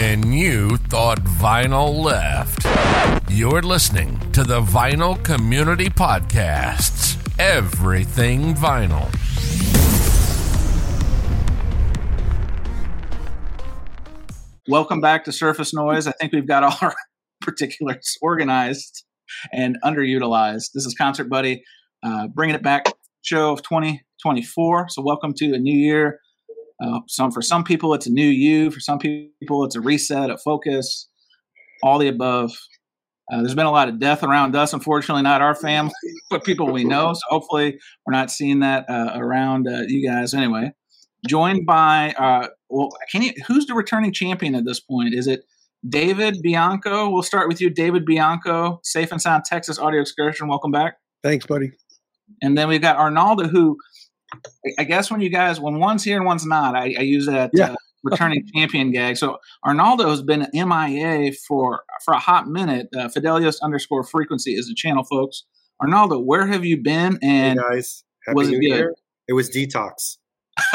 and you thought vinyl left. You're listening to the Vinyl Community Podcasts. Everything vinyl. Welcome back to Surface Noise. I think we've got all our particulars organized and underutilized. This is Concert Buddie, uh, bringing it back show of 2024. So welcome to a new year. Uh, some for some people it's a new you. For some people it's a reset, a focus, all the above. Uh, there's been a lot of death around us. Unfortunately, not our family, but people we know. So hopefully, we're not seeing that uh, around uh, you guys. Anyway, joined by uh, well, can you? Who's the returning champion at this point? Is it David Bianco? We'll start with you, David Bianco, Safe and Sound Texas Audio Excursion. Welcome back. Thanks, buddy. And then we've got Arnaldo, who I guess when you guys when one's here and one's not, I, I use that Yeah. uh, returning champion gag. So Arnaldo has been MIA for for a hot minute. Uh, Fidelios underscore frequency is the channel, folks. Arnaldo, where have you been? Hey And guys, happy was it New good? Year. It was detox.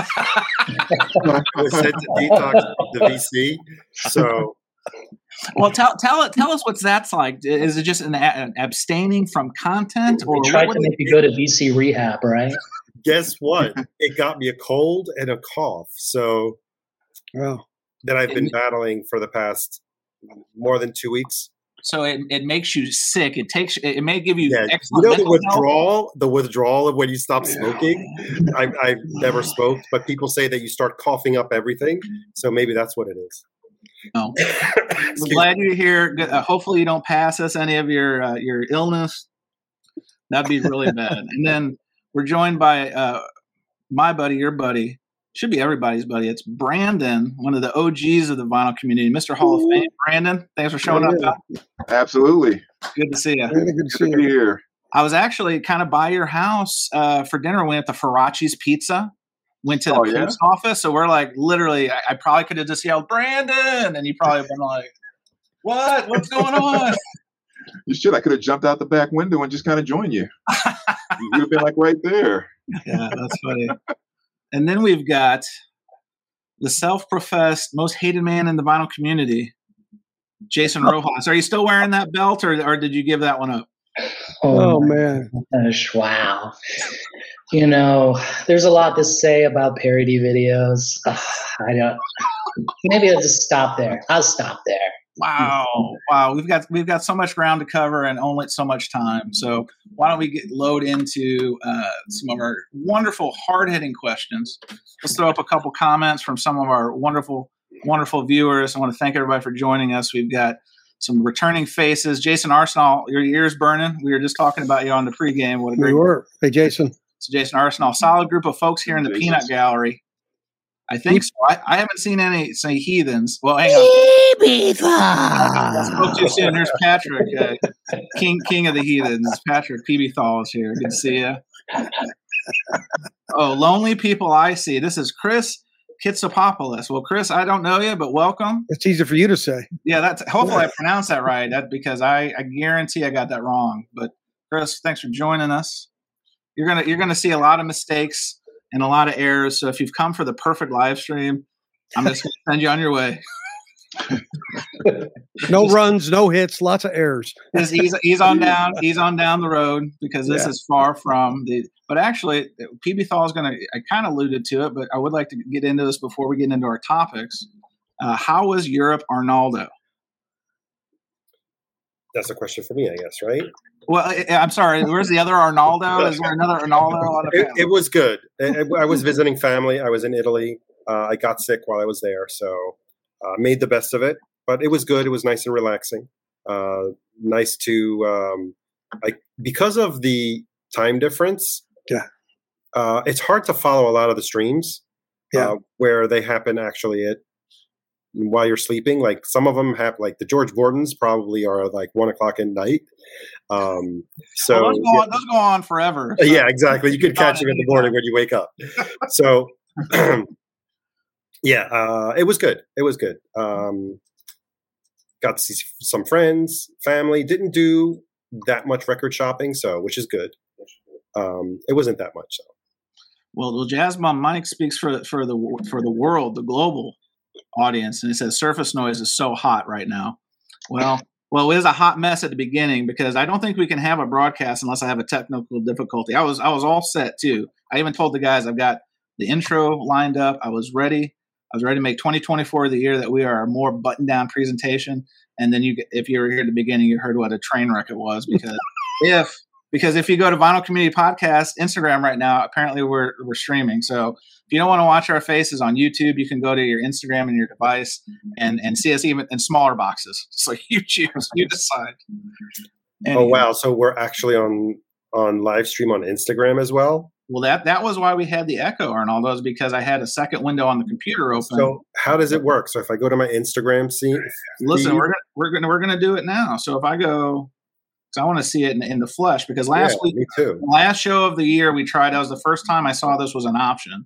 it was sent to detox the VC. So well, tell tell tell us what that's like. Is it just an, an abstaining from content, or They tried what- to make you go to VC rehab, right? Guess what? it got me a cold and a cough. So Wow. that I've been battling for the past more than two weeks. so it, it makes you sick. It takes it may give you Yeah, you know the mental health. withdrawal, the withdrawal of when you stop smoking. I, I've never smoked, but people say that you start coughing up everything. So maybe that's what it is. No. We're glad you're here. Uh, hopefully, you don't pass us any of your uh, your illness. That'd be really bad. And then we're joined by uh, my buddy, your buddy, should be everybody's buddy. It's Brandon, one of the OGs of the vinyl community, Mr. Hall of Fame. Brandon, thanks for showing up. Yeah. Absolutely. Good to see you. Really good to Good to be you. here. I was actually kind of by your house uh, for dinner. We went to Farachi's Pizza. Went to the Oh, yeah? office, so we're like literally. I, I probably could have just yelled Brandon, and you probably have been like, "What? What's going on?" You should. I could have jumped out the back window and just kind of joined you. You would have been like right there. yeah, that's funny. And then we've got the self-professed most hated man in the vinyl community, Jason oh. Roxas. Are you still wearing that belt, or, or did you give that one up? Oh, oh, my man. gosh, wow. You know, there's a lot to say about parody videos. Ugh, I don't. Maybe I'll just stop there. I'll stop there. Wow, wow, we've got we've got so much ground to cover and only so much time. So why don't we get load into uh, some of our wonderful hard hitting questions? Let's throw up a couple comments from some of our wonderful wonderful viewers. I want to thank everybody for joining us. We've got some returning faces. Jason Arsenal, your ears burning. We were just talking about you on the pregame. What a We great were. Hey, Jason. so Jason Arsenal, solid group of folks here in the Jesus. Peanut Gallery. I think so. I, I haven't seen any say heathens. Well, hang on. I spoke too soon. There's Patrick, uh, King King of the Heathens. Patrick PB Thal is here. Good to see you. Oh, lonely people I see. This is Chris Kitsopopoulos. Well, Chris, I don't know you, but welcome. It's easy for you to say. Yeah, that's hopefully I pronounced that right. That because I, I guarantee I got that wrong. But Chris, thanks for joining us. You're gonna you're gonna see a lot of mistakes and a lot of errors. So if you've come for the perfect live stream, I'm just gonna send you on your way. No runs, no hits, lots of errors. He's, he's, on down he's on down the road because this Yeah. is far from the but actually PB Thal is gonna I kind of alluded to it, but I would like to get into this before we get into our topics. Uh, how was Europe Arnaldo? That's a question for me, I guess, right? Well, I, I'm sorry. Where's the other Arnaldo? Is there another Arnaldo on the It, it was good. I, I was visiting family. I was in Italy. Uh, I got sick while I was there, so uh, made the best of it. But it was good. It was nice and relaxing. Uh, nice to um, like because of the time difference. Yeah. uh, it's hard to follow a lot of the streams. Yeah. uh, where they happen actually at while you're sleeping. Like some of them have like the George Gordons probably are like one o'clock at night. Um, so Well, those, go on, those go on forever. so- yeah, exactly. You could catch him in the morning when you wake up. So, yeah, uh, it was good. It was good. Um, got to see some friends, family. Didn't do that much record shopping, so which is good. Um, it wasn't that much. So. Well, well, Jazz Mom Mike speaks for for the for the world, the global audience, and it says surface noise is so hot right now. Well, well, it was a hot mess at the beginning because I don't think we can have a broadcast unless I have a technical difficulty. I was I was all set too. I even told the guys I've got the intro lined up. I was ready. I was ready to make 2024 the year that we are a more button down presentation. And then you, if you were here at the beginning, you heard what a train wreck it was because if because if you go to Vinyl Community Podcast Instagram right now, apparently we're we're streaming. So you don't want to watch our faces on YouTube, you can go to your Instagram and your device mm-hmm. and and see us even in smaller boxes. So you choose, you decide. Oh wow! So we're actually on on live stream on Instagram as well. Well, that that was why we had the echo, Arnaldo, is because I had a second window on the computer open. So how does it work? So if I go to my Instagram, see, listen, feed, we're gonna, we're gonna we're gonna do it now. So if I go, because I want to see it in, in, the flesh, because last yeah, week, too. last show of the year, we tried. That was the first time I saw this was an option,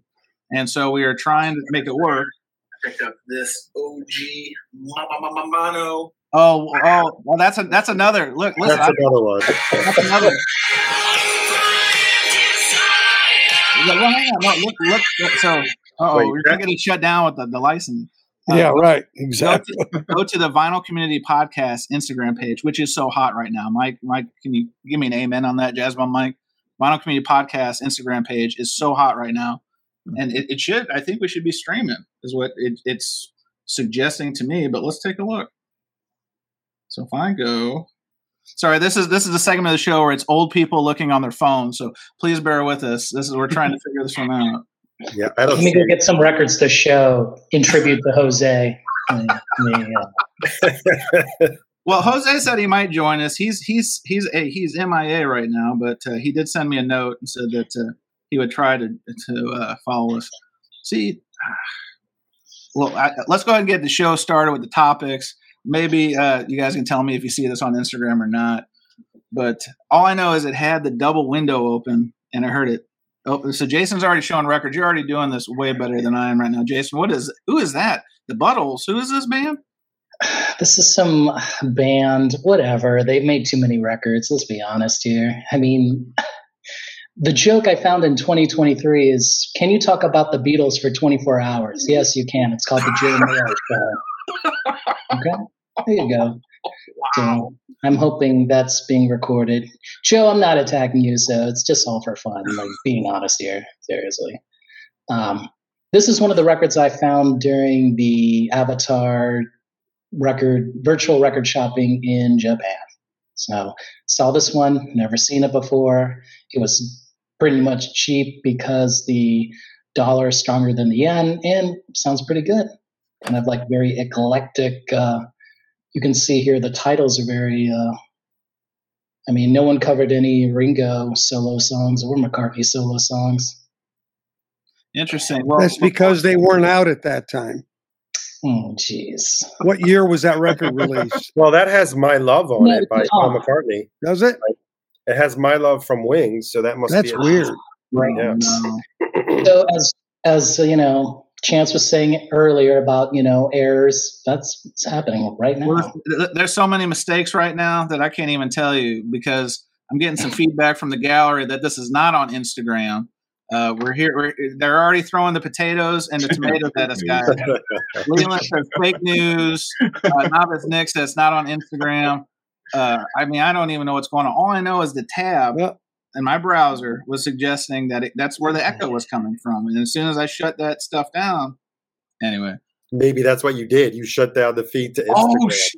and so we are trying to make it work. I picked up this OG mono. Oh, oh, well, that's a that's another look. Listen, that's another one. That's another. Well, hang on. Look, look, look. So, oh, we're going to shut down with the, the license. Uh, yeah, right. Exactly. Go to, go to, the Vinyl Community Podcast Instagram page, which is so hot right now. Mike, Mike, can you give me an amen on that, Jasmine? Mike, Vinyl Community Podcast Instagram page is so hot right now, and it, it should. I think we should be streaming, is what it, it's suggesting to me. But let's take a look. So if I go, sorry, this is this is the segment of the show where it's old people looking on their phones. So please bear with us. This is we're trying to figure this one out. Yeah, I don't Let me go get some records to show in tribute to Jose. well, Jose said he might join us. He's he's he's a, he's MIA right now, but uh, he did send me a note and said that uh, he would try to to uh, follow us. See, well, I, let's go ahead and get the show started with the topics. Maybe uh, you guys can tell me if you see this on Instagram or not. But all I know is it had the double window open, and I heard it Oh, so Jason's already showing records. You're already doing this way better than I am right now, Jason. What is? Who is that? The Buttholes. Who is this band? This is some band. Whatever. They've made too many records. Let's be honest here. I mean, the joke I found in 2023 is, can you talk about the Beatles for 24 hours? Yes, you can. It's called the Joe Mayo Show. Okay, there you go. So I'm hoping that's being recorded. Joe, I'm not attacking you, so it's just all for fun. Like being honest here, seriously. Um, this is one of the records I found during the Avatar record virtual record shopping in Japan. So saw this one, never seen it before. It was pretty much cheap because the dollar is stronger than the yen, and sounds pretty good. Kind of like very eclectic. Uh, you can see here the titles are very uh, I mean, no one covered any Ringo solo songs or McCartney solo songs. Interesting. Well, That's because they weren't out at that time. Oh, jeez. What year was that record released? well, that has "My Love" on it by Paul McCartney. Does it? It has "My Love" from Wings, so that must. Be that's be weird. Right. Yeah. so as as you know, Chance was saying earlier about you know errors. That's what's happening right now. There's so many mistakes right now that I can't even tell you because I'm getting some feedback from the gallery that this is not on Instagram. Uh, we're here. We're, they're already throwing the potatoes and the tomatoes at us, guys. Leland says fake news. Uh, Novice Nick says not on Instagram. Uh, I mean, I don't even know what's going on. All I know is the tab Yep. in my browser was suggesting that it, that's where the echo was coming from. And as soon as I shut that stuff down, anyway. Maybe that's what you did. You shut down the feed to Instagram. Oh, sh-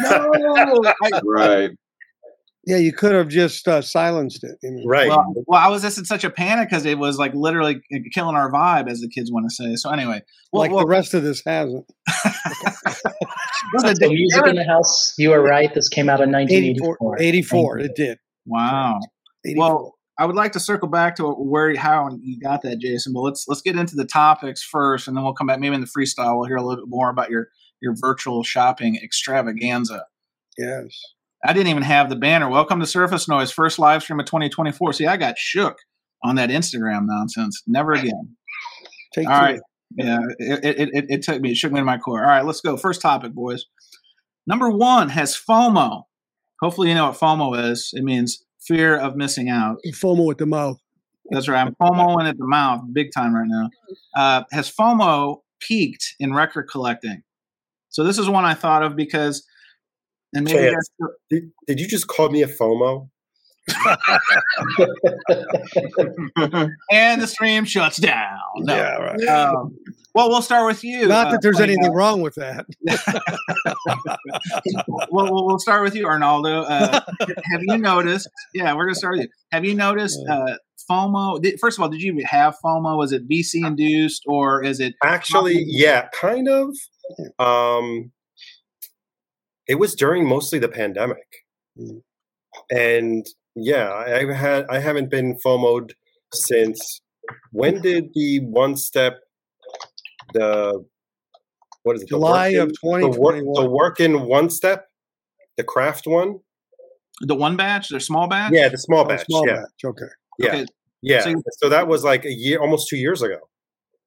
no! I, Right. Yeah, you could have just uh, silenced it. right. well, well, I was just in such a panic because it was like literally killing our vibe, as the kids want to say. So anyway, well, like well, the rest of this hasn't. listen, So music in the house. You were right. This came out in 84. 1984. 84 it did. wow. 84. Well, I would like to circle back to where how you got that, Jason. But let's let's get into the topics first, and then we'll come back. Maybe in the freestyle, we'll hear a little bit more about your your virtual shopping extravaganza. yes. I didn't even have the banner. Welcome to Surface Noise, first live stream of 2024. See, I got shook on that Instagram nonsense. Never again. Take All two. right. Yeah, it, it, it, it took me, it shook me to my core. All right, let's go. First topic, boys. Number one has FOMO. Hopefully, you know what FOMO is. It means fear of missing out. FOMO at the mouth. That's right. I'm FOMOing at the mouth big time right now. Uh, has FOMO peaked in record collecting. So this is one I thought of because, and maybe Chance. that's- Did, did you just call me a FOMO? and the stream shuts down. No. Yeah, right. Um, well, we'll start with you. Not uh, that there's anything Guy. wrong with that. well, we'll, we'll start with you, Arnaldo. Uh, have you noticed? Yeah, we're gonna start with you. Have you noticed uh, FOMO? Did, first of all, did you have FOMO? Was it VC induced or is it? Actually, yeah, kind of. Um, it was during mostly the pandemic, Mm. and yeah, I, I've had I haven't been FOMOed since. When did the one step, the what is it? July the of work in- the work, the 2021. work in one step, the craft one. The one batch, the small batch. Yeah, the small Oh, batch. small yeah, batch. Okay. yeah, Okay. yeah. So So that was like a year, almost two years ago.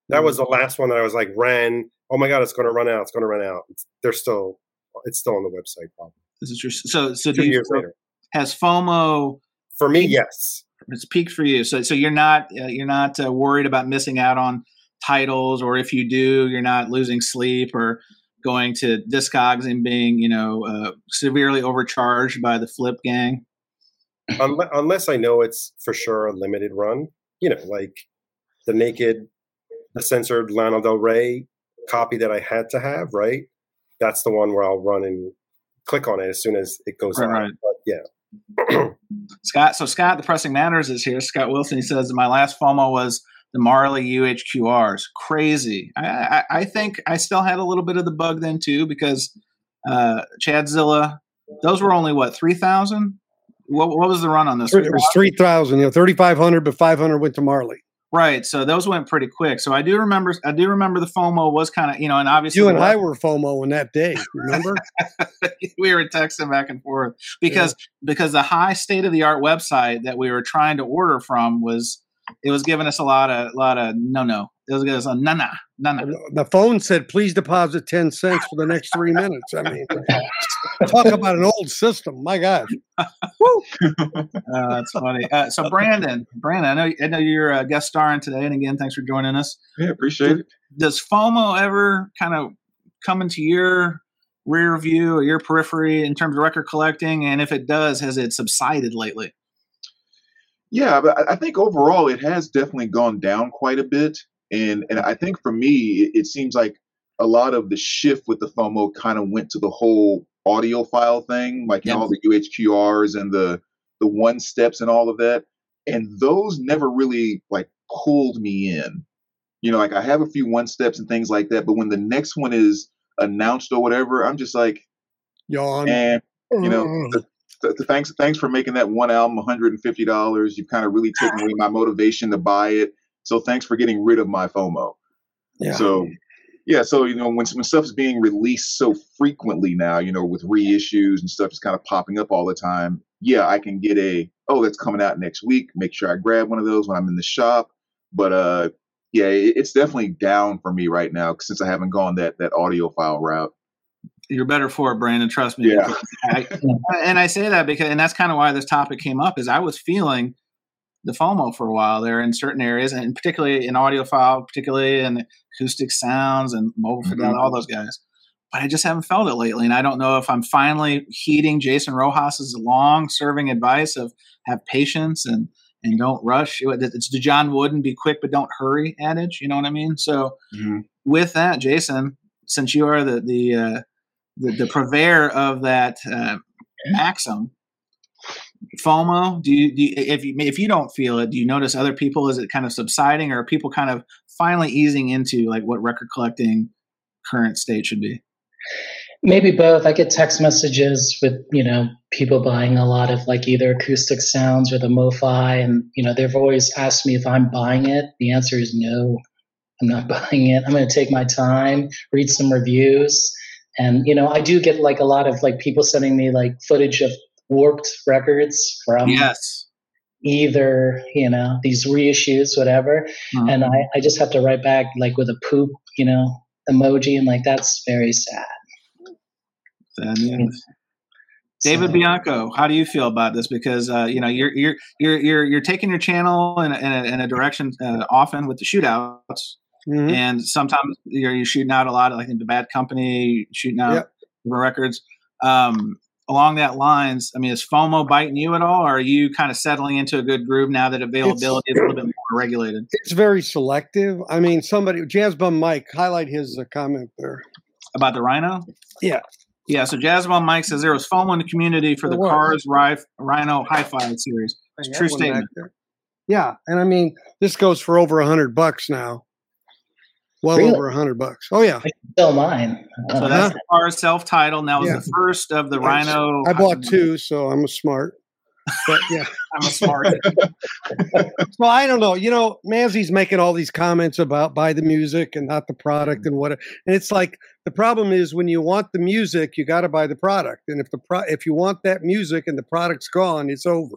That was the last one that I was like ran. Oh my god, it's going to run out. It's going to run out. They're still, it's still on the website. Probably This is your, so so two years later. has FOMO For me, yes. it's peaked for you? So so you're not uh, you're not uh, worried about missing out on titles, or if you do, you're not losing sleep or going to Discogs and being you know uh, severely overcharged by the flip gang. Unless, unless I know it's for sure a limited run. You know, like the naked, the censored Lana Del Rey copy that I had to have. Right. That's the one where I'll run and click on it as soon as it goes Right, out. right. But yeah. Scott, so Scott, the pressing matters is here. Scott Wilson, he says my last FOMO was the Marley UHQRs. Crazy. I, I, I think I still had a little bit of the bug then too because uh, Chadzilla, those were only what three thousand. What, what was the run on this? It was three thousand. You know, thirty five hundred, but five hundred went to Marley. Right. So those went pretty quick. So I do remember. I do remember the FOMO was kind of you know, and obviously You and I were FOMO in that day. Remember? we were texting back and forth because because the high state of the art website that we were trying to order from was it was giving us a lot of a lot of no no it was giving us a na na na na the phone said, "Please deposit ten cents for the next three minutes." I mean, talk about an old system. My God, uh, that's funny. Uh, so Brandon Brandon I know I know you're a guest starring today and again thanks for joining us. Yeah, appreciate it. does FOMO ever kind of come into your rear view or your periphery in terms of record collecting? And if it does has it subsided lately Yeah, but I- I think overall it has definitely gone down quite a bit, and and I think for me it, it seems like a lot of the shift with the FOMO kind of went to the whole audiophile thing, like Yep. all the UHQRs and the the one steps and all of that, and those never really like pulled me in. You know, like I have a few one steps and things like that, but when the next one is announced or whatever, I'm just like, Yawn. and you know, mm-hmm. th- thanks thanks for making that one album $150. You've kind of really taken away my motivation to buy it. So thanks for getting rid of my FOMO. yeah. So yeah, so you know when when stuff is being released so frequently now, you know, with reissues and stuff is kind of popping up all the time. Yeah, I can get a oh that's coming out next week. Make sure I grab one of those when I'm in the shop. But uh, yeah, it, it's definitely down for me right now since I haven't gone that that audiophile route. You're better for it, Brandon. Trust me. Yeah. I, and I say that because, and that's kind of why this topic came up, is I was feeling the FOMO for a while there in certain areas, and particularly in audiophile, particularly in acoustic sounds and mobile fidelity, all those guys. But I just haven't felt it lately, and I don't know if I'm finally heeding Jason Roxas's long-serving advice of have patience and and don't rush. It's the John Wooden "be quick but don't hurry" adage. You know what I mean? So with that, Jason, since you are the the uh, the, the purveyor of that uh, maxim, FOMO. Do you, do you if you if you don't feel it, do you notice other people? Is it kind of subsiding, or are people kind of finally easing into like what record collecting current state should be? Maybe both. I get text messages with, you know, people buying a lot of like either acoustic sounds or the MoFi. And, you know, they've always asked me if I'm buying it. The answer is no, I'm not buying it. I'm going to take my time, read some reviews. And, you know, I do get like a lot of like people sending me like footage of warped records from yes. either, you know, these reissues, whatever. Mhm. And I, I just have to write back like with a poop, you know, emoji. And like, that's very sad. David So- Bianco, how do you feel about this? Because uh, you know you're you're you're you're you're taking your channel in a, in a, in a direction uh, often with the shootouts, Mhm. and sometimes you're, you're shooting out a lot of like in the Bad Company, shooting out Yep. records. Um, along that lines, I mean, is FOMO biting you at all, or are you kind of settling into a good groove now that availability is a little bit more regulated? It's very selective. I mean, somebody, Jazz Bum Mike, highlight his uh, comment there. About the Rhino? Yeah. Yeah, so Jazzball Mike says there was FOMO in the community for the. Cars Ri- Rhino Hi-Fi series. It's true have one back statement. Yeah, and I mean, this goes for over a hundred bucks now. Well Really? over a hundred bucks. Oh yeah, Still mine. So Uh, that's the Cars self-titled. and That was Yeah. the first of the Rhino. I bought two, so I'm a smart. But yeah, I'm a smart. well, I don't know. You know, Mazzy's making all these comments about buy the music and not the product and what. And it's like the problem is when you want the music, you got to buy the product. And if the pro- if you want that music and the product's gone, it's over.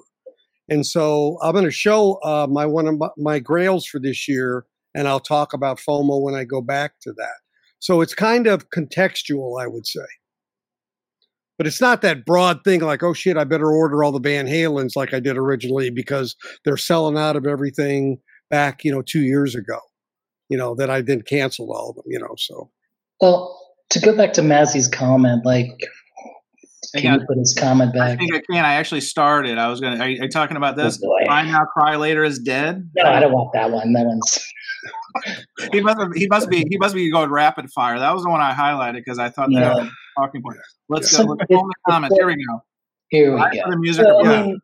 And so I'm going to show uh, my one of my, my grails for this year, and I'll talk about FOMO when I go back to that. So it's kind of contextual, I would say. But it's not that broad thing like, oh shit, I better order all the Van Halens like I did originally because they're selling out of everything back, you know, two years ago. You know, that I then canceled all of them, you know. So well, to go back to Mazzy's comment, like, can you put his comment back? I think I can. I actually started. I was gonna. Are you, are you talking about this? Oh. Cry now, cry later is dead. No, I don't want that one. That one's He must. Have, he must be. He must be going rapid fire. That was the one I highlighted because I thought that no. was talking point. Let's So go. Let's it- go on the comments. Here we go. Here we go. the music. Or- I mean,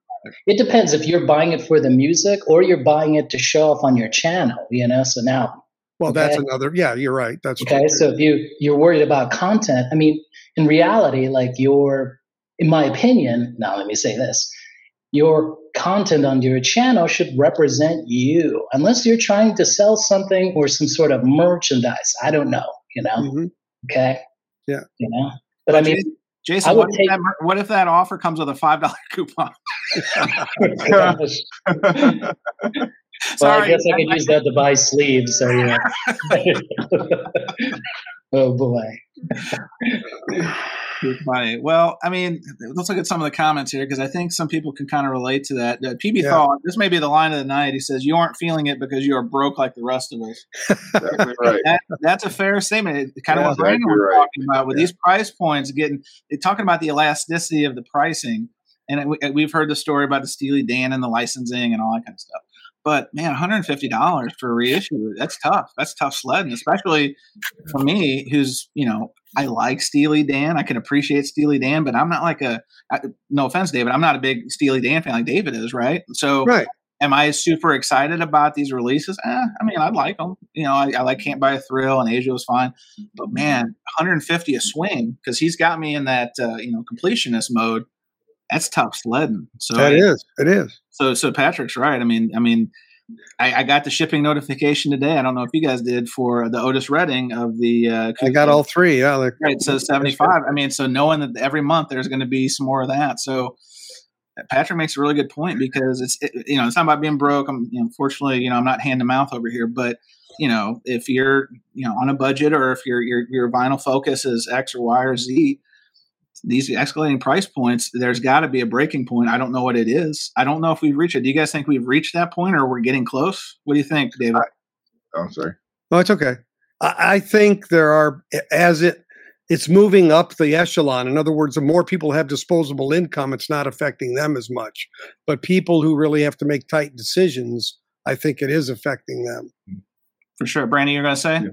it depends if you're buying it for the music or you're buying it to show off on your channel. You know, so now well that's another yeah, you're right. That's Okay, true. so if you you're worried about content, I mean, in reality, like your, in my opinion, now let me say this: your content on your channel should represent you, unless you're trying to sell something or some sort of merchandise. I don't know, you know. Mhm. Okay. Yeah. You know, but I mean, Jason, Jason, I would what if, that, what if that offer comes with a five dollar coupon? well, Sorry, I guess I could use that to buy sleeves. So yeah. oh boy. Funny. Well, I mean, let's look at some of the comments here because I think some people can kind of relate to that. Uh, PB Yeah. thought this may be the line of the night. He says, "You aren't feeling it because you are broke like the rest of us." Exactly right. That, that's a fair statement. It kind of Yeah, what Brandon exactly was right. talking about with these price points, getting they're talking about the elasticity of the pricing, and it, we've heard the story about the Steely Dan and the licensing and all that kind of stuff. But man, 150 dollars for a reissue—that's tough. That's tough sledding, especially for me, who's you know I like Steely Dan. I can appreciate Steely Dan, but I'm not like a I, no offense, David. I'm not a big Steely Dan fan like David is, right? So Right. am I super excited about these releases? Eh, I mean, I like them. You know, I, I like Can't Buy a Thrill and Aja was fine, but man, 150 a swing because he's got me in that uh, you know completionist mode. That's tough sledding. So That is. It is. so so Patrick's right. I mean, I mean, I, I got the shipping notification today. I don't know if you guys did for the Otis Redding of the. Uh, I got all three. Yeah. Like, Right, so seventy five. I mean, so knowing that every month there's going to be some more of that. So Patrick makes a really good point because it's it, you know it's not about being broke. I'm you know, unfortunately you know I'm not hand to mouth over here, but you know if you're you know on a budget or if your your your vinyl focus is X or Y or Z, these escalating price points, there's got to be a breaking point. I don't know what it is. I don't know if we've reached it. Do you guys think we've reached that point or we're getting close? What do you think, David? Oh, I'm sorry. No, it's okay. I, I think there are as it it's moving up the echelon. In other words, the more people have disposable income, it's not affecting them as much. But people who really have to make tight decisions, I think it is affecting them. For sure, Brandy, you're going to say. Yeah.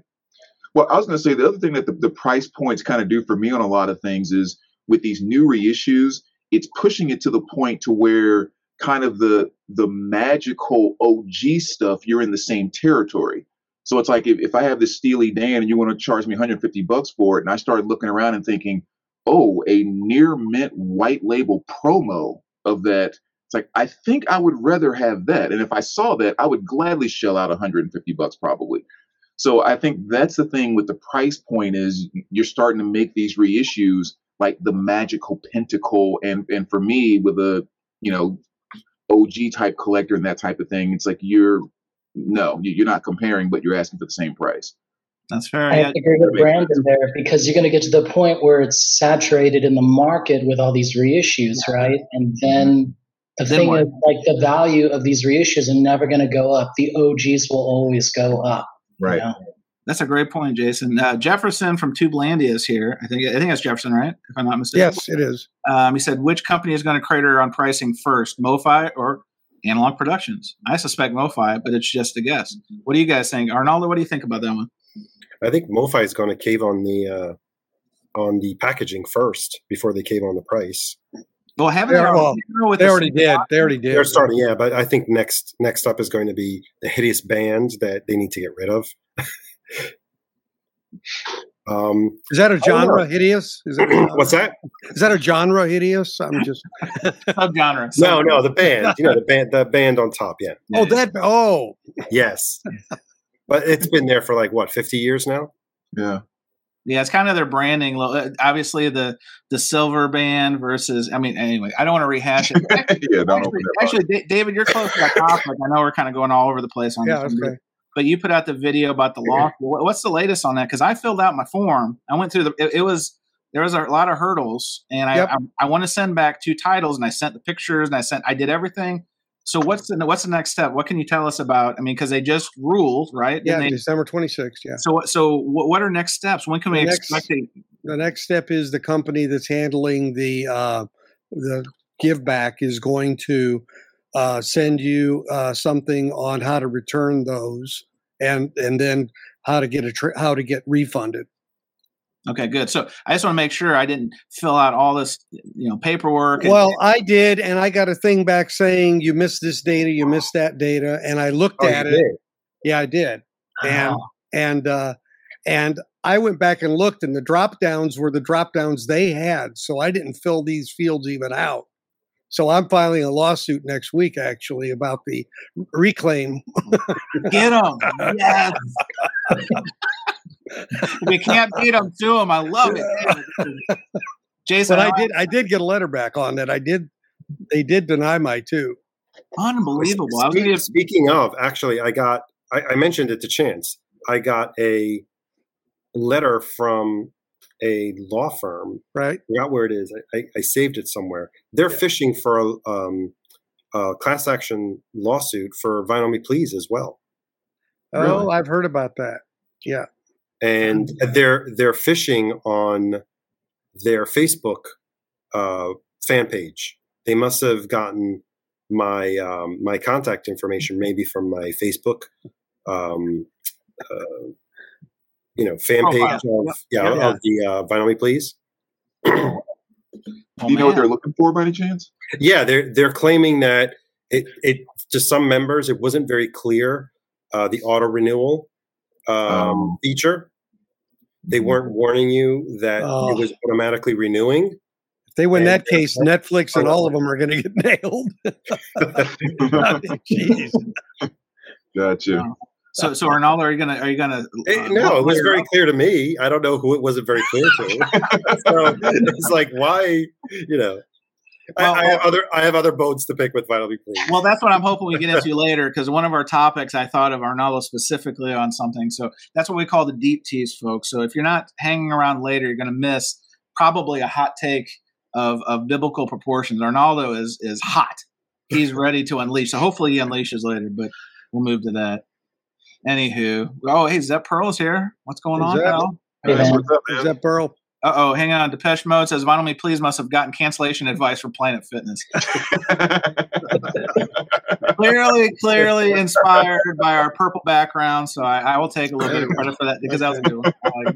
Well, I was going to say the other thing that the, the price points kind of do for me on a lot of things is with these new reissues, it's pushing it to the point to where kind of the the magical OG stuff, you're in the same territory. So it's like if, if I have this Steely Dan and you want to charge me 150 bucks for it, and I started looking around and thinking, oh, a near mint white label promo of that. It's like I think I would rather have that, and if I saw that, I would gladly shell out 150 bucks probably. So I think that's the thing with the price point is you're starting to make these reissues like the magical pentacle, and and for me with a you know OG type collector and that type of thing, it's like you're no, you- you're not comparing, but you're asking for the same price. That's fair. I Yeah, agree with Brandon there because you're going to get to the point where it's saturated in the market with all these reissues, right? And mm-hmm. then the Then thing what? is, like, the value of these reissues are never going to go up. The OGs will always go up. you know? That's a great point, Jason. Uh, Jefferson from Tubelandia is here. I think I think that's Jefferson, right? If I'm not mistaken. Yes, it is. Um, he said, which company is going to crater on pricing first, MoFi or Analog Productions? I suspect MoFi, but it's just a guess. What do you guys think, Arnaldo? What do you think about that one? I think MoFi is going to cave on the uh, on the packaging first before they cave on the price. Well, haven't Yeah, they, well, they already did. Box? They already did. They're starting, yeah, but I think next next up is going to be the hideous band that they need to get rid of. um, Is that a genre? Hideous? Is that a genre? what's that? Is that a genre? Hideous? I'm just. subgenre. No, no, the band. You know, the band, the band on top. Yeah, Oh, that. Oh, yes, but it's been there for like what, fifty years now. Yeah. Yeah, it's kind of their branding. Uh, Obviously, the the silver band versus. I mean, anyway, I don't want to rehash it. yeah, don't actually, actually, David, you're close to that topic. I know we're kind of going all over the place on yeah. this, one, Okay. But you put out the video about the law. What's the latest on that? Because I filled out my form. I went through the. It, it was there was a lot of hurdles, and I Yep. I, I want to send back two titles, and I sent the pictures, and I sent I did everything. So what's the what's the next step? What can you tell us about? I mean, because they just ruled, right? Yeah, they- December 26th. Yeah. so what? So what, what are next steps? When can we next- expect it? The next step is the company that's handling the uh, the give back is going to uh, send you uh, something on how to return those, and and then how to get a tr how to get refunded. Okay, good. So I just want to make sure I didn't fill out all this, you know, paperwork. and- Well, I did, and I got a thing back saying you missed this data, you missed that data, and I looked Oh, at it. did? Yeah, I did. and Oh, and uh and I went back and looked and the drop downs were the drop downs they had so I didn't fill these fields even out so I'm filing a lawsuit next week actually about the reclaim get them. Yes. we can't beat them to them. I love it. Jason, but I did I did get a letter back on that I did they did deny my two Unbelievable. I was speaking of, actually, I got. I, I mentioned it to Chance. I got a letter from a law firm. right I forgot where it is. I, I, I saved it somewhere. They're fishing for a, um, a class action lawsuit for Vinyl Me Please as well, oh Really? I've heard about that yeah and they're they're fishing on their Facebook uh, fan page. They must have gotten my um, my contact information maybe from my Facebook, um, uh, you know, fan Oh, page wow. of yeah, Yeah, yeah. of the uh, Vinyl Me Please. oh, Do you know what they're looking for by any chance? Yeah, they're they're claiming that it it to some members it wasn't very clear uh, the auto renewal um, Oh. feature. They weren't warning you that Oh. it was automatically renewing. if they win And that case Netflix and all of them are going to get nailed Jeez. Gotcha. So, so Arnaldo, are you gonna are you gonna? Eh, uh, no, it was very up? clear to me. I don't know who it wasn't very clear to. so it's like, why? You know, Well, I, I have other I have other boats to pick with Vital Please. Well, that's what I'm hoping we get into later because one of our topics I thought of Arnaldo specifically on something. So that's what we call the deep tease, folks. So if you're not hanging around later, you're going to miss probably a hot take of, of biblical proportions. Arnaldo is is hot. He's ready to unleash. So hopefully he unleashes later, but we'll move to that. Anywho, oh hey, Zep Pearl's here. What's going on, Zep. pal? Hey, That's man. what's up, is man. that Burl Uh oh, hang on. Depeche Mode says Vinyl Me Please must have gotten cancellation advice from Planet Fitness. clearly, clearly inspired by our purple background. So I, I will take a little bit of credit for that because that was a good one. Uh,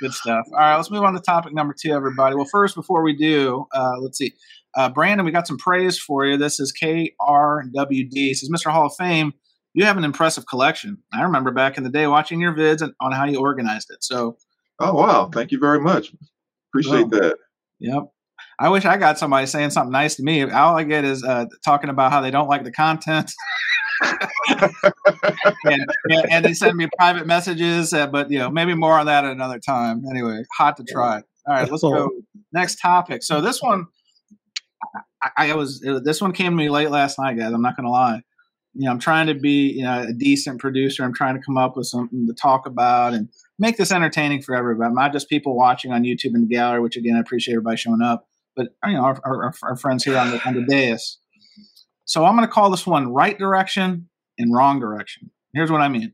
good stuff. All right, let's move on to topic number two, everybody. Well, first, before we do, uh, let's see. Uh, Brandon, we got some praise for you. This is KRWD. It says, Mr. Hall of Fame, you have an impressive collection. I remember back in the day watching your vids and, on how you organized it. So, oh wow, thank you very much. Appreciate that. Yep. I wish I got somebody saying something nice to me. All I get is uh, talking about how they don't like the content. and, and, and they send me private messages, uh, but you know, maybe more on that at another time. Anyway, hot to try. All right, let's go. Next topic. So this one, I, I was this one came to me late last night, guys. I'm not going to lie. You know, I'm trying to be you know a decent producer. I'm trying to come up with something to talk about and make this entertaining for everybody, not just people watching on YouTube in the gallery. Which again, I appreciate everybody showing up, but you know our, our, our friends here on the on the dais. So I'm going to call this one right direction and wrong direction. Here's what I mean.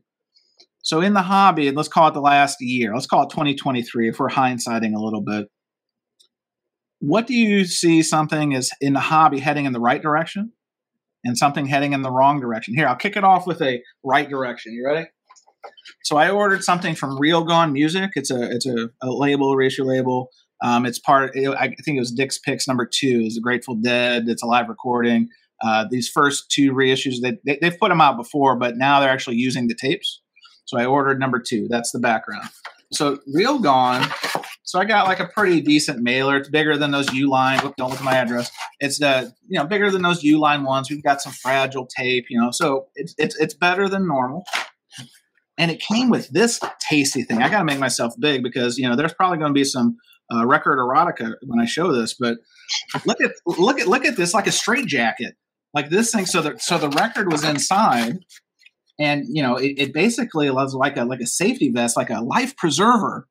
So in the hobby, and let's call it the last year, let's call it 2023 if we're hindsighting a little bit. What do you see something is in the hobby heading in the right direction and something heading in the wrong direction? Here, I'll kick it off with a right direction. You ready? So I ordered something from Real Gone Music. It's a it's a, a label, reissue label. Um, it's part. I think it was Dick's Picks number two. Is the Grateful Dead. It's a live recording. Uh, these first two reissues, they, they, they've put them out before, but now they're actually using the tapes. So I ordered number two. That's the background. So Real Gone. So I got like a pretty decent mailer. It's bigger than those Uline. Look, don't look at my address. It's uh, you know bigger than those Uline ones. We've got some fragile tape. You know, so it's it's it's better than normal. And it came with this tasty thing. I got to make myself big because you know there's probably going to be some uh, record erotica when I show this. But look at look at look at this like a straight jacket like this thing. So the so the record was inside, and you know it, it basically was like a like a safety vest, like a life preserver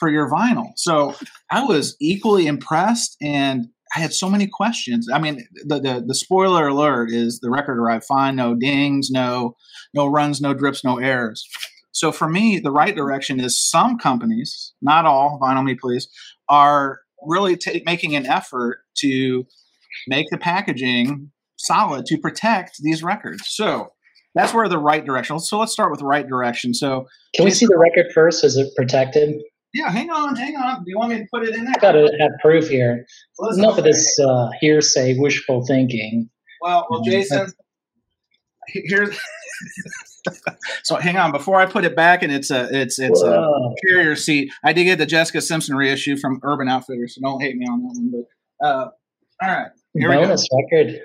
for your vinyl. So I was equally impressed, and I had so many questions. I mean, the the, the spoiler alert is the record arrived fine, no dings, no no runs, no drips, no errors. So for me, the right direction is some companies, not all, vinyl me please, are really t- making an effort to make the packaging solid to protect these records. So that's where the right direction. So let's start with the right direction. So can we see the record first? Is it protected? Yeah, hang on, hang on. Do you want me to put it in there? I gotta have proof here. Well, Enough of this uh, hearsay, wishful thinking. Well, well, mm-hmm. Jason, here's. so hang on before I put it back, and it's a it's it's Whoa. a carrier seat. I did get the Jessica Simpson reissue from Urban Outfitters, so don't hate me on that one. But uh, all right, here bonus record.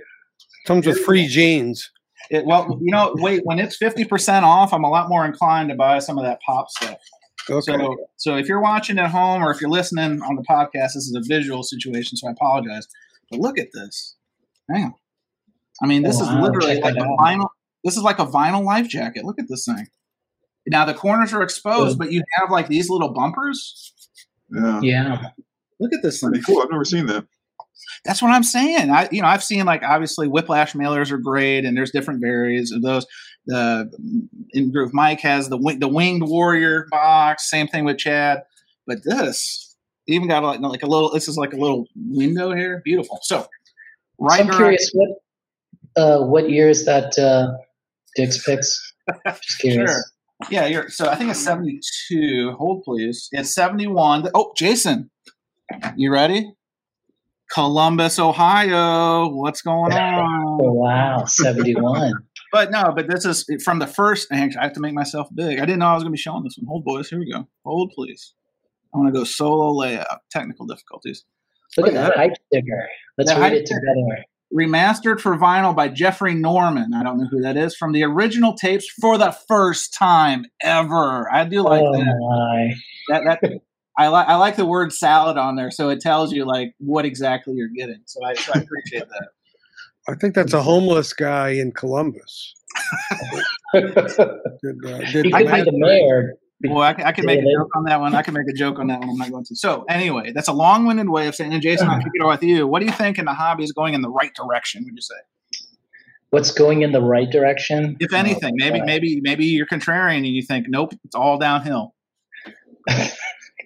Comes with free jeans. It, well, you know, wait, when it's 50% off, I'm a lot more inclined to buy some of that pop stuff. Okay. So, so if you're watching at home or if you're listening on the podcast, this is a visual situation, so I apologize. But look at this. Damn. I mean, this wow, is literally like a vinyl. This is like a vinyl life jacket. Look at this thing. Now the corners are exposed, but you have like these little bumpers. Yeah. Yeah. Look at this thing. Pretty cool. I've never seen that. That's what I'm saying. I, you know, I've seen like obviously Whiplash mailers are great, and there's different variants of those. The in Groove Mike has the the Winged Warrior box. Same thing with Chad, but this even got like like a little. This is like a little window here. Beautiful. So, right. I'm curious what uh, what year is that uh, Dick's Picks? Just curious. sure. Yeah, you're. So I think it's 72. Hold please. It's 71. Oh, Jason, you ready? Columbus, Ohio. What's going on? Oh, wow, 71. but no, but this is from the first. I have to make myself big. I didn't know I was going to be showing this one. Hold, boys. Here we go. Hold, please. I want to go solo layout. Technical difficulties. Look, Look at that hype sticker. Let's read it together. Remastered for vinyl by Jeffrey Norman. I don't know who that is. From the original tapes for the first time ever. I do like oh that. My. That that I like I like the word salad on there, so it tells you like what exactly you're getting. So I, so I appreciate that. I think that's a homeless guy in Columbus. good, uh, good I, I, the mayor. Well, I, I can make a joke on that one. I can make a joke on that one. I'm not going to. So anyway, that's a long-winded way of saying. And Jason, I'll kick it with you. What do you think in the hobby is going in the right direction? Would you say? What's going in the right direction? If anything, maybe maybe maybe you're contrarian and you think, nope, it's all downhill.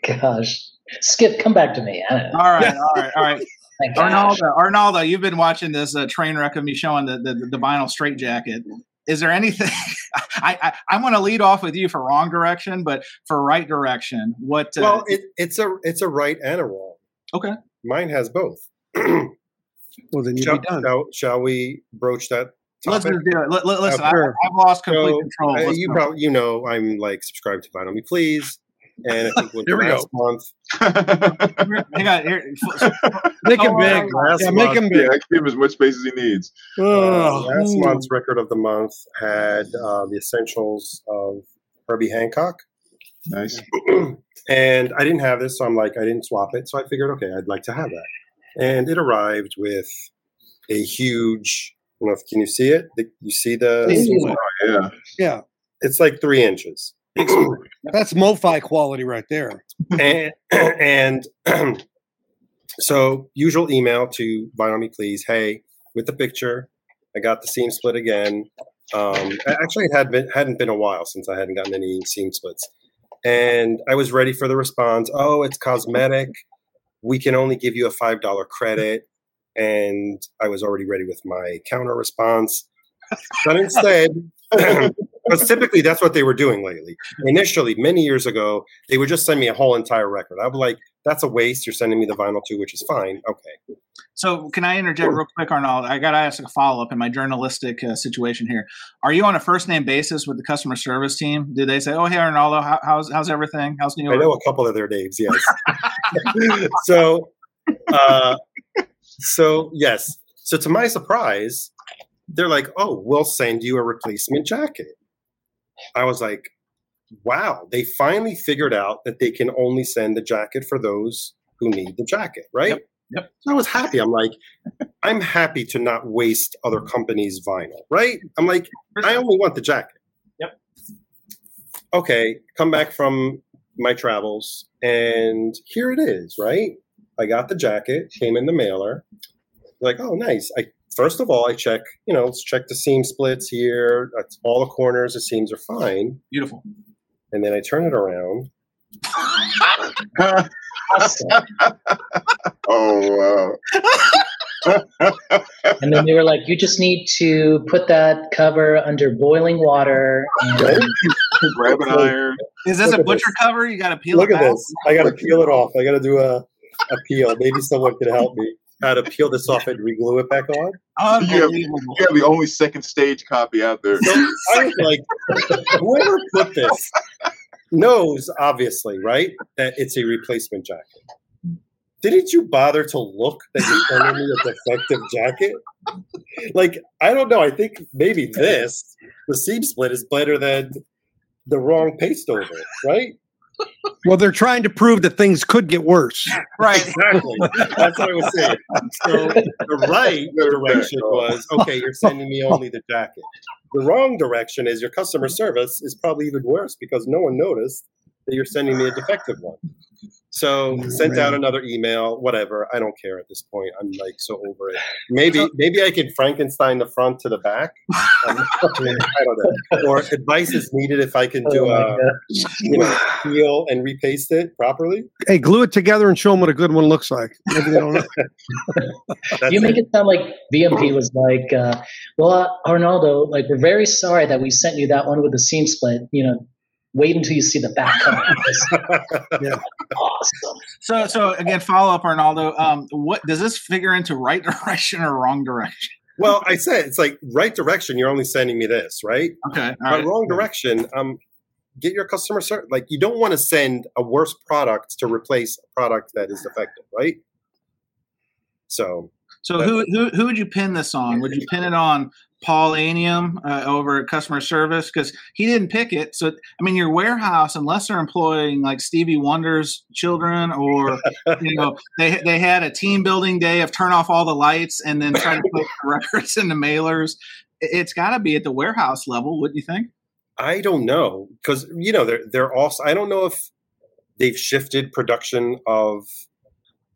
Gosh, Skip, come back to me. All right, all right, all right. Arnaldo, Arnaldo, you've been watching this uh, train wreck of me showing the the, the vinyl straight jacket. Is there anything? I, I I'm going to lead off with you for wrong direction, but for right direction, what? Uh, well, it, it's a it's a right and a wrong. Okay. Mine has both. well, then you shall, done. Shall, shall we broach that Let's do it. listen, I, have lost complete so, control. you probably you know I'm like subscribed to Vinyl Me Please and I think here we last go. month. Hang on, here. make him big. Last yeah, make him big. Yeah, give him as much space as he needs. Uh, last ooh. month's record of the month had uh, the essentials of Herbie Hancock. Nice. and I didn't have this, so I'm like, I didn't swap it. So I figured, okay, I'd like to have that. And it arrived with a huge. I don't know if can you see it? You see the? Yeah. Yeah. It's like three inches. That's MoFi quality right there. and and so usual email to Vinyl Me Please. Hey, with the picture, I got the seam split again. Um, actually, it had been hadn't been a while since I hadn't gotten any seam splits, and I was ready for the response. Oh, it's cosmetic. We can only give you a five dollar credit, and I was already ready with my counter response. But instead, because typically that's what they were doing lately. Initially, many years ago, they would just send me a whole entire record. I'd be like, "That's a waste. You're sending me the vinyl too, which is fine. Okay." So, can I interject real quick, Arnold? I got to ask a follow up in my journalistic uh, situation here. Are you on a first name basis with the customer service team? Do they say, "Oh, hey, Arnaldo, how, how's how's everything? How's New York?" I know a couple of their names. Yes. so, uh, so yes. So to my surprise, they're like, "Oh, we'll send you a replacement jacket." I was like, "Wow!" They finally figured out that they can only send the jacket for those who need the jacket, right? Yep, yep. So I was happy. I'm like, I'm happy to not waste other companies' vinyl, right? I'm like, I only want the jacket. Yep. Okay, come back from my travels, and here it is, right? I got the jacket, came in the mailer. Like, oh, nice. I first of all, I check, you know, let's check the seam splits here. That's all the corners, the seams are fine. Beautiful. And then I turn it around. Oh wow. and then they were like, "You just need to put that cover under boiling water." And Grab an iron. Is this Look a butcher this. cover? You got to peel Look it at back. this. I got to peel it off. I got to do a, a peel. Maybe someone can help me. How to peel this off and reglue it back on? Unbelievable. You have the only second stage copy out there. So I was like, whoever put this knows, obviously, right, that it's a replacement jacket. Didn't you bother to look that you're sending me a defective jacket? Like, I don't know. I think maybe this, the seam split, is better than the wrong paste over, right? Well, they're trying to prove that things could get worse. Right. Exactly. That's what I was saying. So the right direction was okay, you're sending me only the jacket. The wrong direction is your customer service is probably even worse because no one noticed that you're sending me a defective one. So sent out another email, whatever. I don't care at this point. I'm like so over it. Maybe maybe I can Frankenstein the front to the back. Um, I don't know. Or advice is needed if I can do Oh a you know peel and repaste it properly. Hey, glue it together and show them what a good one looks like. Maybe they don't know. You make it. it sound like VMP was like, uh, "Well, uh, Arnaldo, like we're very sorry that we sent you that one with the seam split. You know, wait until you see the back cover. Yeah. awesome. So, so again, follow up, Arnaldo. Um, what does this figure into right direction or wrong direction? Well, I said it's like right direction. You're only sending me this, right? Okay, all But right. wrong direction. Um, get your customer service. Like you don't want to send a worse product to replace a product that is defective, right? So So, who, who who would you pin this on? Would you pin it on Paul Anium uh, over at customer service because he didn't pick it? So, I mean, your warehouse, unless they're employing like Stevie Wonder's children, or you know, they they had a team building day of turn off all the lights and then try to put the records in the mailers. It- It's got to be at the warehouse level, wouldn't you think? I don't know because you know they're they're also. I don't know if they've shifted production of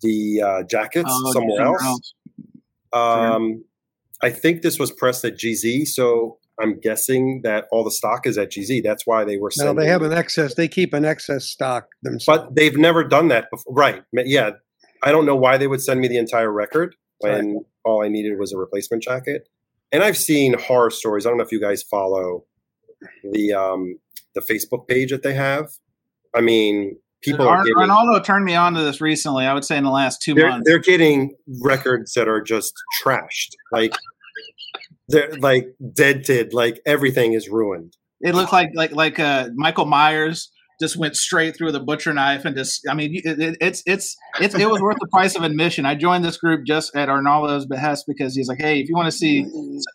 the uh, jackets Oh, somewhere somewhere else. Um, I think this was pressed at GZ, so I'm guessing that all the stock is at GZ. That's why they were. No, they have an excess. They keep an excess stock themselves. but they've never done that before. Right? Yeah, I don't know why they would send me the entire record when all I needed was a replacement jacket. And I've seen horror stories. I don't know if you guys follow the um, the Facebook page that they have. I mean, people are Ar- getting Arnaldo turned me on to this recently. I would say in the last 2 they're, months. they're getting records that are just trashed. Like they're like dented. Like everything is ruined. It looked like like like uh, Michael Myers just went straight through the butcher knife and just. I mean, it, it, it's it's it's it was worth the price of admission. I joined this group just at Arnaldo's behest because he's like, hey, if you want to see,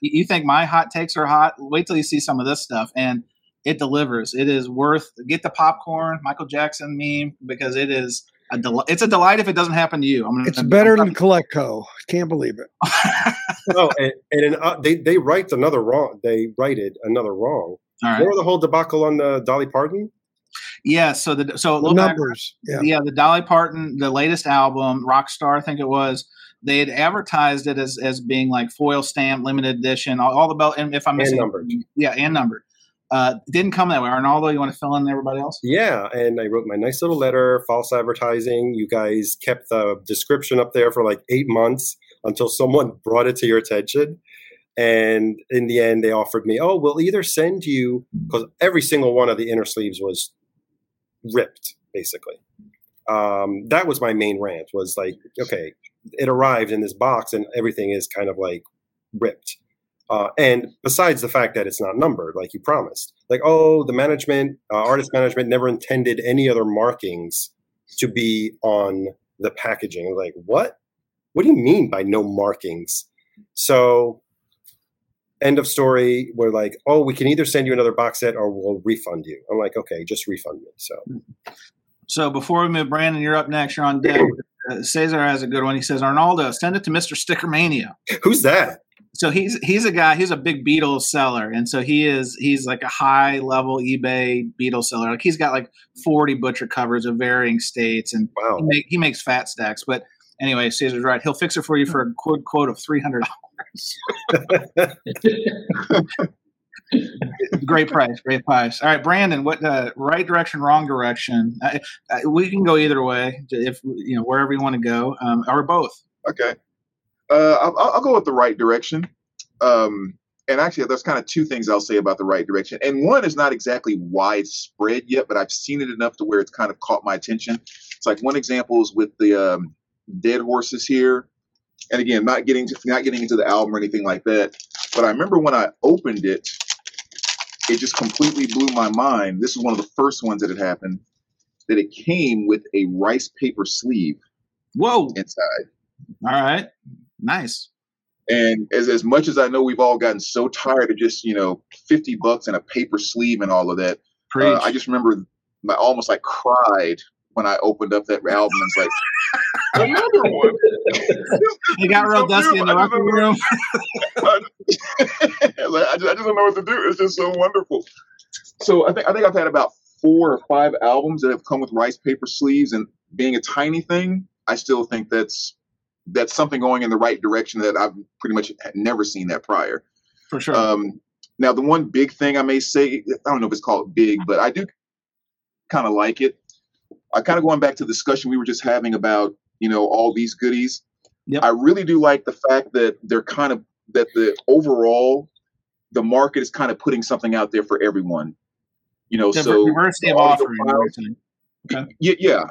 you think my hot takes are hot, wait till you see some of this stuff, and it delivers. It is worth get the popcorn, Michael Jackson meme because it is. A del- it's a delight if it doesn't happen to you. I'm gonna, it's better than Colecco. Can't believe it. oh, and, and an, uh, they they write another wrong. They righted another wrong. All right. Remember the whole debacle on the Dolly Parton? Yeah. So the so The little back- numbers. Yeah. yeah, the Dolly Parton, the latest album, Rockstar, I think it was. they had advertised it as as being like foil stamp, limited edition, all, all the belt. And if I'm And missing, numbered. yeah, and numbered. Uh, didn't come that way. Arnaldo, you want to fill in everybody else? Yeah, and I wrote my nice little letter, false advertising. You guys kept the description up there for like eight months until someone brought it to your attention. And in the end, they offered me, oh, we'll either send you, because every single one of the inner sleeves was ripped, basically. Um, that was my main rant was like, okay, it arrived in this box and everything is kind of like ripped. Uh, and besides the fact that it's not numbered, like you promised, like, oh, the management, uh, artist management never intended any other markings to be on the packaging. Like, what? What do you mean by no markings? So, end of story. We're like, oh, we can either send you another box set or we'll refund you. I'm like, okay, just refund me. So, So before we move, Brandon, you're up next. You're on deck. Uh, Cesar has a good one. He says, Arnaldo, send it to Mr. Stickermania. who's that? So he's he's a guy. He's a big Beatles seller, and so he is he's like a high level eBay Beatles seller. Like he's got like 40 butcher covers of varying states, and Wow. he, make, he makes fat stacks. But anyway, Caesar's right. He'll fix it for you for a quote quote of three hundred dollars. great price, great price. All right, Brandon, what uh, right direction, wrong direction? I, I, we can go either way, if you know wherever you want to go, um, or both. Okay. Uh, I'll, I'll go with the right direction. Um, and actually, there's kind of two things I'll say about the right direction. And one is not exactly widespread yet, but I've seen it enough to where it's kind of caught my attention. It's like one example is with the um, Dead Horses here. And again, not getting to, not getting into the album or anything like that. But I remember when I opened it, it just completely blew my mind. This is one of the first ones that had happened. That it came with a rice paper sleeve Whoa! inside. All right, nice. And as, as much as I know we've all gotten so tired of just, you know, 50 bucks and a paper sleeve and all of that, uh, I just remember I almost like cried when I opened up that album and was like, another one. it got real so dusty in the beautiful. record room. I, just, I just don't know what to do. It's just so wonderful. So I think I think I've had about four or five albums that have come with rice paper sleeves, and being a tiny thing, I still think that's that's something going in the right direction that I've pretty much never seen that prior. For sure. Um, now, the one big thing I may say, I don't know if it's called big, but I do kind of like it. I kind of going back to the discussion we were just having about, you know, all these goodies. Yep. I really do like the fact that they're kind of that the overall the market is kind of putting something out there for everyone. You know, Diver- so diversity of offering. files- yeah, yeah,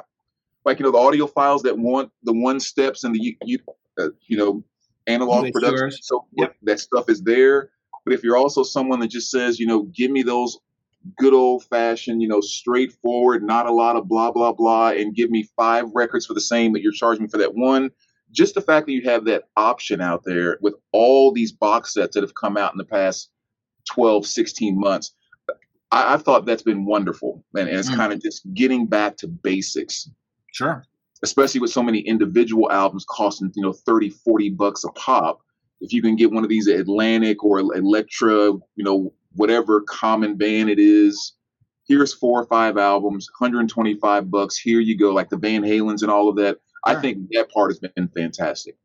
like you know the audiophiles that want the one steps and the you, you, uh, you know analog production. So Yep. that stuff is there. But if you're also someone that just says, you know, give me those good old fashioned, you know, straightforward, not a lot of blah blah blah, and give me five records for the same that you're charging me for that one. Just the fact that you have that option out there with all these box sets that have come out in the past 12, 16 months, I, I've thought that's been wonderful. And, and it's Mm. kind of just getting back to basics Sure. especially with so many individual albums costing you know 30 40 bucks a pop if you can get one of these atlantic or Elektra you know whatever common band it is here's four or five albums 125 bucks here you go like the van halens and all of that i think that part has been fantastic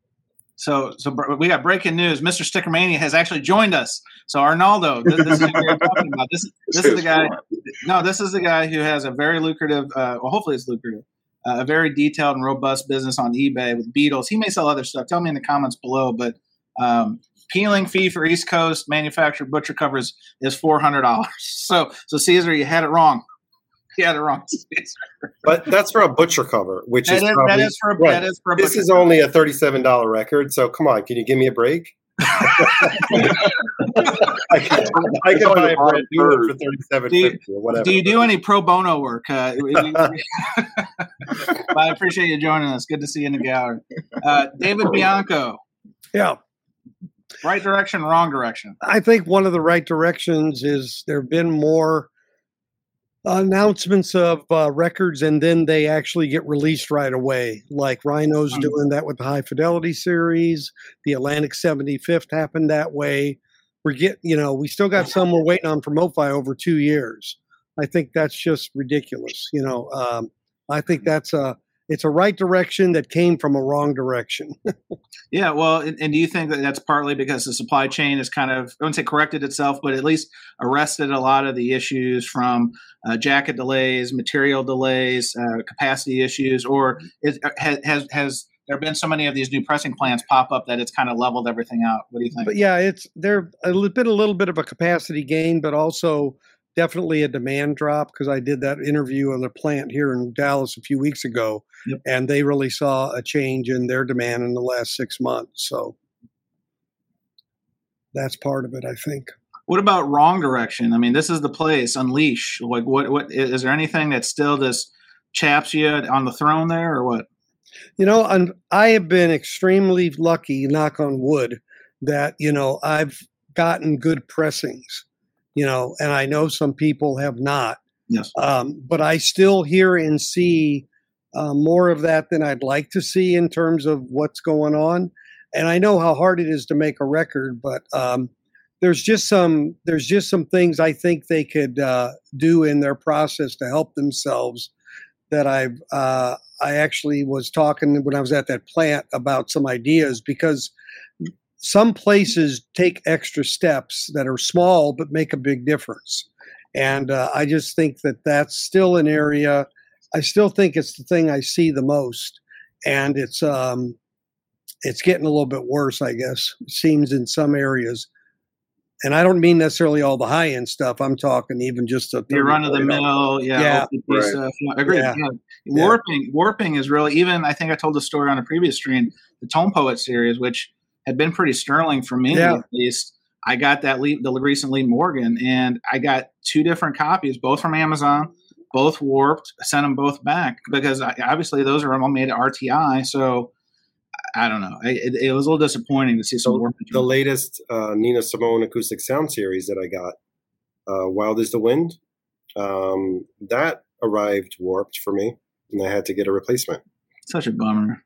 So, so we got breaking news. Mr. Stickermania has actually joined us. So, Arnaldo, this, this is talking about. This, this is the guy. No, this is the guy who has a very lucrative. Uh, well, hopefully, it's lucrative. Uh, a very detailed and robust business on eBay with Beatles. He may sell other stuff. Tell me in the comments below. But um, peeling fee for East Coast manufactured butcher covers is four hundred dollars. So, so Caesar, you had it wrong. You had it wrong. Caesar. But that's for a butcher cover, which That is, is, probably, that is for a, right. that is for a This is cover. only a thirty-seven dollar record, so come on, can you give me a break? I can, I can buy a brand new one third. for thirty-seven Do you- fifty or whatever. Do you do any pro bono work? Uh, we- we- but I appreciate you joining us. Good to see you in the gallery. Uh, David Bianco, Yeah. right direction, wrong direction. I think one of the right directions is there have been more announcements of uh, records and then they actually get released right away. Like Rhino's Hmm. doing that with the High Fidelity series. The Atlantic 75th happened that way. We're get, you know, we still got some we're waiting on from MoFi over two years. I think that's just ridiculous. You know, um, I think that's a it's a right direction that came from a wrong direction. Yeah, well, and, and do you think that that's partly because the supply chain has kind of, I wouldn't say corrected itself, but at least arrested a lot of the issues from uh, jacket delays, material delays, uh, capacity issues, or is, uh, has, has has there been so many of these new pressing plants pop up that it's kind of leveled everything out? What do you think? but yeah, it's there been a little bit of a capacity gain, but also definitely a demand drop because I did that interview on the plant here in Dallas a few weeks ago, Yep. and they really saw a change in their demand in the last six months. So that's part of it, I think. What about wrong direction? I mean, this is the place. Unleash. Like, what? What is there anything that still just chaps you on the throne there, or what? You know, and I have been extremely lucky, knock on wood, that, you know, I've gotten good pressings, you know, and I know some people have not. Yes. Um, but I still hear and see uh, more of that than I'd like to see in terms of what's going on. And I know how hard it is to make a record, but um, there's just some there's just some things I think they could uh, do in their process to help themselves. That I've uh, I actually was talking when I was at that plant about some ideas because some places take extra steps that are small but make a big difference. And uh, I just think that that's still an area. I still think it's the thing I see the most, and it's um, it's getting a little bit worse. I guess seems in some areas. And I don't mean necessarily all the high end stuff. I'm talking even just the Your run of the mill, yeah, Yeah. OPP Right. stuff. Yeah, agreed. Yeah. Yeah. Yeah. Warping, warping is really even. I think I told the story on a previous stream. The Tone Poet series, which had been pretty sterling for me Yeah. at least. I got that Lee, the recent Lee Morgan, and I got two different copies, both from Amazon, both warped. I sent them both back because I, obviously those are all made at RTI. So I I don't know. I, it, it was a little disappointing to see some So the latest uh, Nina Simone acoustic sound series that I got, uh, "Wild is the Wind," um, that arrived warped for me, and I had to get a replacement. Such a bummer.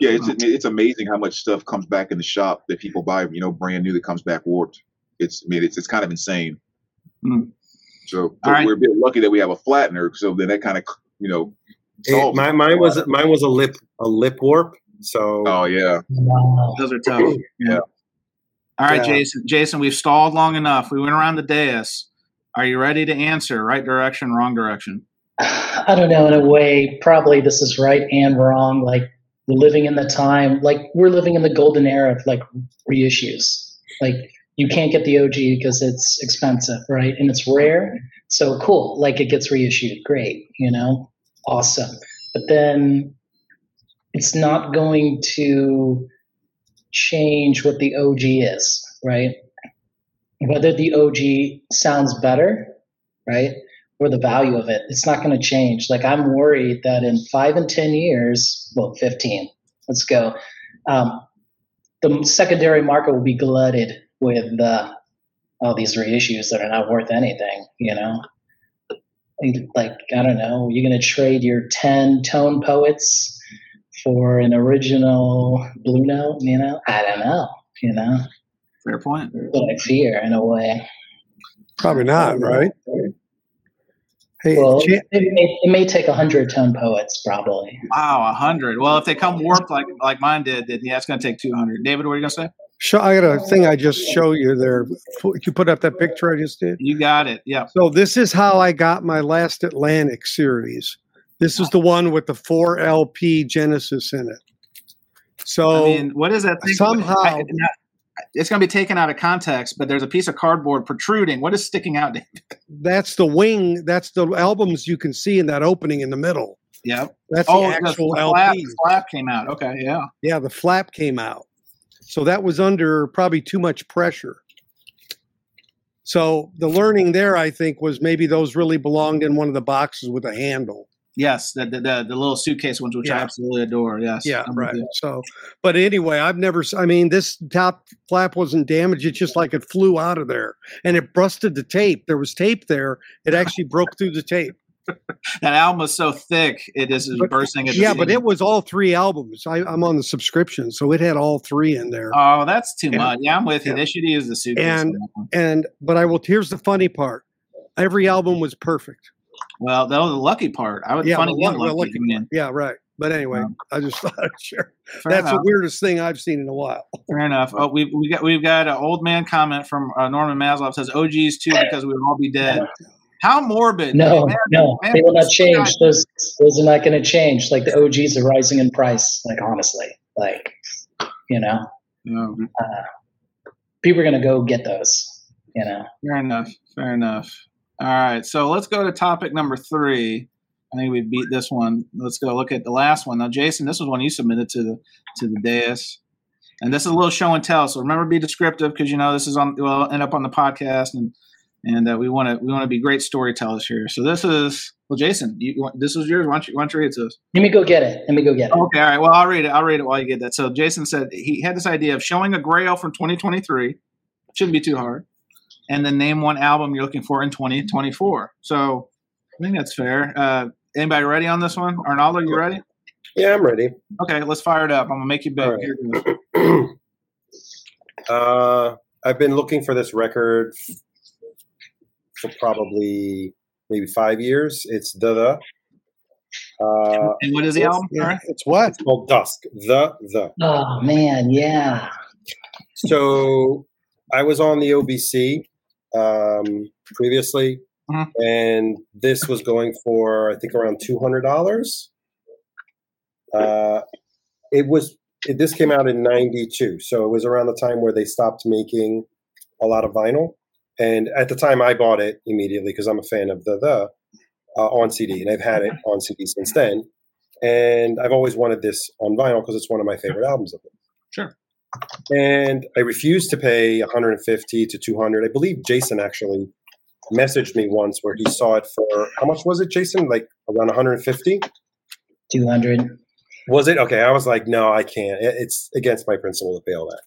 Yeah, it's it's amazing how much stuff comes back in the shop that people buy, you know, brand new that comes back warped. It's I mean, it's it's kind of insane. Mm. So All right. we're a bit lucky that we have a flattener. So then that kind of you know. It, my, mine was mine was a lip a lip warp. So Oh yeah. Those are tough. Yeah. All right, Yeah. Jason. Jason, we've stalled long enough. We went around the dais. Are you ready to answer? Right direction, wrong direction. I don't know. In a way, probably this is right and wrong. Like living in the time, like we're living in the golden era of like reissues. Like you can't get the OG because it's expensive, right? And it's rare. So cool. Like it gets reissued. Great. You know, awesome. But then it's not going to change what the OG is, right? Whether the OG sounds better, right? or the value of it. It's not going to change. Like I'm worried that in five and ten years, well, fifteen, let's go. Um, the secondary market will be glutted with uh, all these reissues that are not worth anything. You know, like I don't know, you're going to trade your ten tone poets for an original blue note. You know, I don't know. You know, Fair point. what I fear in a way. Probably not, right? Hey, Well, Jan- it may, it may take a hundred tone poets, probably. Wow, a hundred. Well, if they come warped like like mine did, then yeah, it's going to take two hundred. David, what are you going to say? show, I got a thing I just show you there. You put up that picture I just did. You got it. Yeah. So this is how I got my last Atlantic series. This is the one with the four LP Genesis in it. So I mean, what is that thing? somehow- I- it's going to be taken out of context, but there's a piece of cardboard protruding. What is sticking out? David? that's the wing. That's the albums you can see in that opening in the middle. Yeah. That's Oh, the actual the flap, LP. the flap came out. Okay. Yeah. Yeah, the flap came out. So that was under probably too much pressure. So the learning there, I think, was maybe those really belonged in one of the boxes with a handle. Yes. The the, the, the little suitcase ones, which I absolutely adore. Yes. Yeah, I'm right. So, but anyway, I've never. I mean, this top flap wasn't damaged. It's just like it flew out of there, and it busted the tape. There was tape there. It actually broke through the tape. That album was so thick, it is But- bursting. At the Yeah, but it was all three albums. I, I'm on the subscription, so it had all three in there. Oh, that's too Yeah. much. Yeah, I'm with you. Yeah. They should use the suitcase. And- on that one. And but I will. Here's the funny part. Every album was perfect. Well, that was the lucky part. I would Yeah, funny the and luck- lucky. lucky I Yeah, right. But anyway, I just thought I'd share. Fair That's enough. the weirdest thing I've seen in a while. Fair enough. Oh, we've we got we've got an old man comment from uh, Norman Maslov says OGs too because we would all be dead. How morbid? No, Man, no, man, they will not change. guy- Those those are not going to change. Like the OGs are rising in price. Like honestly, like you know, No, people are going to go get those. You know, fair enough. Fair enough. All right, so let's go to topic number three. I think we beat this one. Let's go look at the last one. Now, Jason, this was one you submitted to the to the dais, and this is a little show and tell. So remember, be descriptive because you know this is on. Will end up on the podcast, and and uh, we want to we want to be great storytellers here. So this is well, Jason, you, you this was yours. Why don't you, why don't you read it to us? let me go get it. Let me go get it. Okay, all right. Well, I'll read it. I'll read it while you get that. So Jason said he had this idea of showing a Grail from 2023. Shouldn't be too hard. And then name one album you're looking for in 2024. So I think that's fair. Uh, anybody ready on this one? Arnaldo, you ready? Yeah, I'm ready. Okay, let's fire it up. I'm gonna make you big. All right. Here it goes. uh, I've been looking for this record for probably maybe five years. It's the the. Uh, And what is the album? All Yeah, it's what? it's called Dusk. The the. Oh man, yeah. So I was on the OBC um, previously, Mhm. and this was going for I think around two hundred dollars. Uh, it was it, this came out in '92, so it was around the time where they stopped making a lot of vinyl. And at the time, I bought it immediately because I'm a fan of the the uh, on CD, and I've had it on CD since then. And I've always wanted this on vinyl because it's one of my favorite albums of it Sure. And I refused to pay 150 to 200. I believe Jason actually messaged me once where he saw it for how much was it, Jason? Like around 150? Two hundred. Was it okay? I was like, no, I can't. It's against my principle to all that.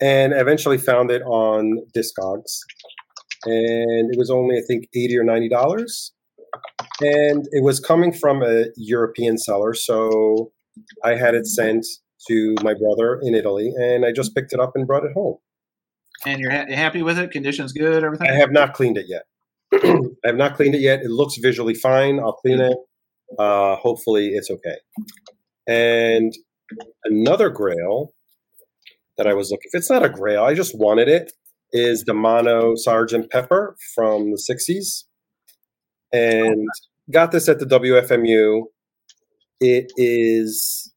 And I eventually found it on Discogs, and it was only I think 80 or 90 dollars. And it was coming from a European seller, so I had it sent to my brother in Italy, and I just picked it up and brought it home. And you're ha- happy with it? Conditions good? Everything? I have not cleaned it yet. I have not cleaned it yet. It looks visually fine. I'll clean it. Uh, hopefully, it's okay. And another grail that I was looking for, it's not a grail, I just wanted it, is the Mono Sergeant Pepper from the 60s. And got this at the WFMU. It is,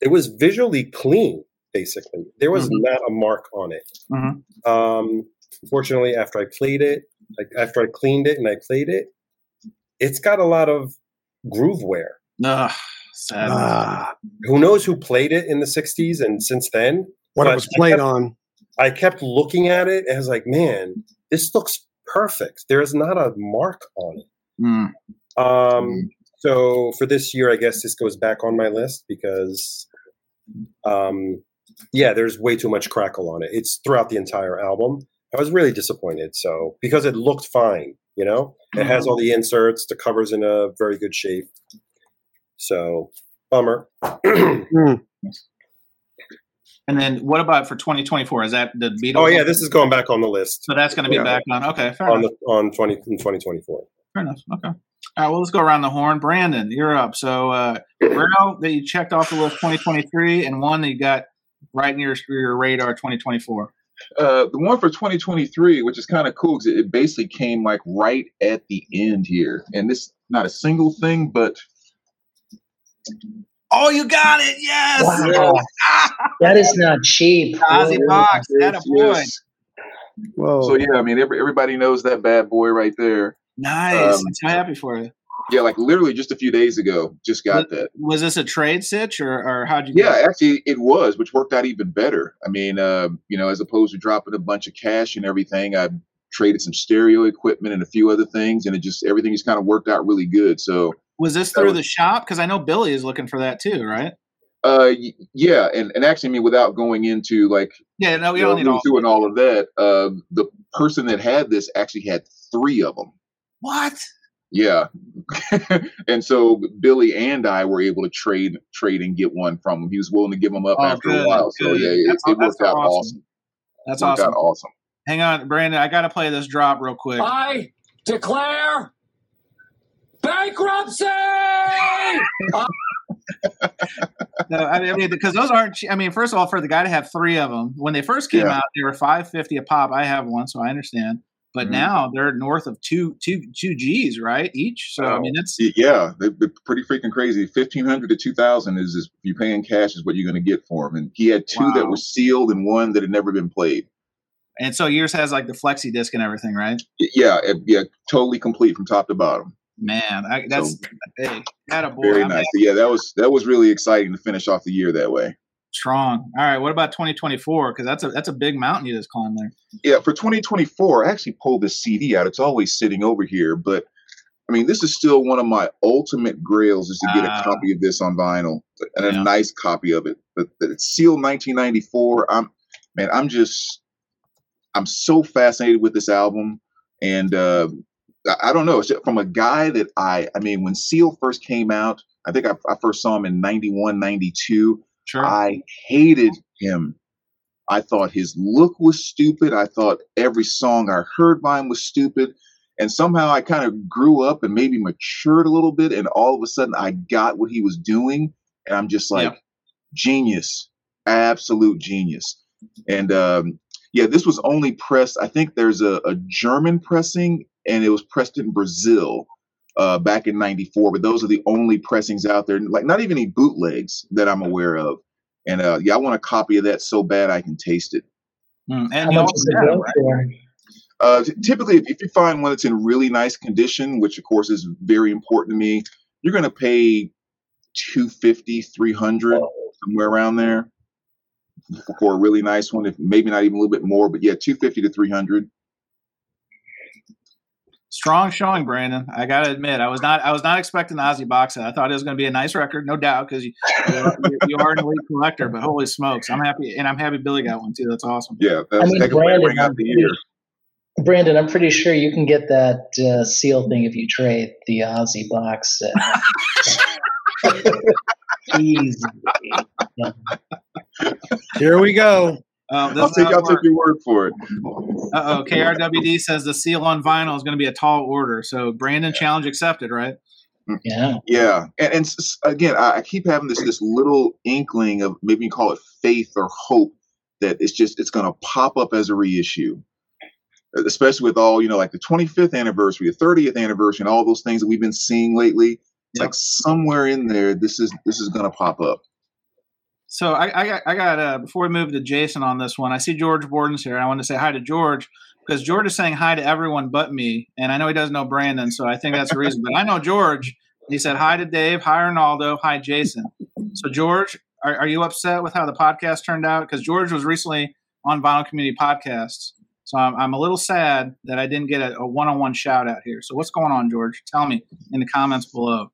it was visually clean, basically. There was Mhm. not a mark on it. Mhm. Um, Fortunately, after I played it, like after I cleaned it and I played it, it's got a lot of groove wear. Ugh, sad. Ah, Who knows who played it in the '60s and since then? what But it was I played kept- on. I kept looking at it and I was like, "Man, this looks perfect. There is not a mark on it." Mm. Um, so for this year, I guess this goes back on my list because, um, yeah, there's way too much crackle on it. It's throughout the entire album. I was really disappointed. So because it looked fine, you know, it has all the inserts, the cover's in a very good shape. So bummer. Hmm. And then what about for 2024? Is that the Beatles? oh yeah, this is going back on the list So that's going to be Yeah. back on. Okay, fair on enough. the on twenty in twenty twenty four. Fair enough. Okay. All right. Well, let's go around the horn. Brandon, you're up. So, uh, Grail that you checked off the list 2023, and one that you got right near your your radar 2024. Uh, the one for 2023, which is kind of cool because it, it basically came like right at the end here, and this not a single thing, but Oh, you got it! Yes. Wow. That is not cheap. Ozzy Box, that a boy. Yes. Whoa. So yeah, I mean every, everybody knows that bad boy right there. Nice. Um, I'm so happy for you. Yeah, like literally just a few days ago, just got that. Was this a trade sitch, or, or how'd you? get Yeah, actually, it was, which worked out even better. I mean, uh, you know, as opposed to dropping a bunch of cash and everything, I traded some stereo equipment and a few other things, and it just everything just kind of worked out really good. So, Was this through was- the shop? Because I know Billy is looking for that too, right? uh, yeah, and and actually, I mean, without going into like Yeah. No, we don't need all. doing all of that, uh, the person that had this actually had three of them. What? Yeah, and so Billy and I were able to trade trade and get one from him. He was willing to give them up Oh, after good, a while. So good. yeah, it, That's- it that's worked out awesome. awesome. That's worked awesome. out awesome. Hang on, Brandon. I got to play this drop real quick. I declare bankruptcy. Uh, no, I mean because those aren't. I mean, first of all, for the guy to have three of them when they first came Yeah. out, they were five fifty a pop. I have one, so I understand. But Mhm. now they're north of two two two G's, right? Each. So I Oh. mean, it's Y- Yeah, they're, pretty freaking crazy. Fifteen hundred to two thousand is, is if you pay in cash is what you're going to get for him. And he had two that were sealed and one that had never been played. and so yours has like the flexi disc and everything, right? Yeah, it- yeah, totally complete from top to bottom. Man, I, that's So, hey, that a boy. very I'm nice. Yeah, that was that was really exciting to finish off the year that way. Strong. All right, what about 2024? Because that's a that's a big mountain you just climbed there. Yeah, for 2024, I actually pulled this CD out. It's always sitting over here, but I mean, this is still one of my ultimate grails is to get Ah. a copy of this on vinyl and a nice copy of it. But, but it's sealed 1994. I'm man, I'm just I'm so fascinated with this album, and uh, I, I don't know. It's from a guy that I I mean, when Seal first came out, I think I, I first saw him in 91, 92. Sure. I hated him. I thought his look was stupid. I thought every song I heard by him was stupid. And somehow I kind of grew up and maybe matured a little bit. And all of a sudden I got what he was doing. And I'm just like, Yeah. genius, absolute genius. And um, yeah, this was only pressed. I think there's a, a German pressing and it was pressed in Brazil uh, back in 94. But those are the only pressings out there, like not even any bootlegs that I'm aware of. And uh, yeah, I want a copy of that so bad I can taste it. Mm, and you also does have, right? Uh, typically, if, if you find one that's in really nice condition, which of course is very important to me, you're going to pay 250, 300, somewhere around there for a really nice one. If maybe not even a little bit more, but yeah, 250 to 300. Strong showing, Brandon. I gotta admit, I was not I was not expecting the Ozzy box set. I thought it was going to be a nice record, no doubt, because you, you, are, you are an elite collector. But holy smokes, I'm happy, and I'm happy Billy got one too. That's awesome. Yeah, that's I mean, a heck of a way to Brandon, bring out I'm the pretty, year. Brandon, I'm pretty sure you can get that uh, seal thing if you trade the Ozzy box set. Easy. Here we go. Uh, I'll take, I'll take your word for it. Uh oh, KRWD says the seal on vinyl is going to be a tall order. So Brandon challenge accepted, right? Yeah. Yeah, and, and s- s- again, I, I keep having this this little inkling of maybe you call it faith or hope that it's just it's going to pop up as a reissue, especially with all you know, like the 25th anniversary, the 30th anniversary, and all those things that we've been seeing lately. Yep. like somewhere in there, this is this is going to pop up. So I, I got, I got uh, before we move to Jason on this one, I see George Borden's here. I want to say hi to George because George is saying hi to everyone but me, and I know he doesn't know Brandon, so I think that's the reason. But I know George. He said hi to Dave, hi Ronaldo, hi Jason. So George, are, are you upset with how the podcast turned out? Because George was recently on Vinyl Community Podcasts, so I'm, I'm a little sad that I didn't get a, a one-on-one shout out here. So what's going on, George? Tell me in the comments below.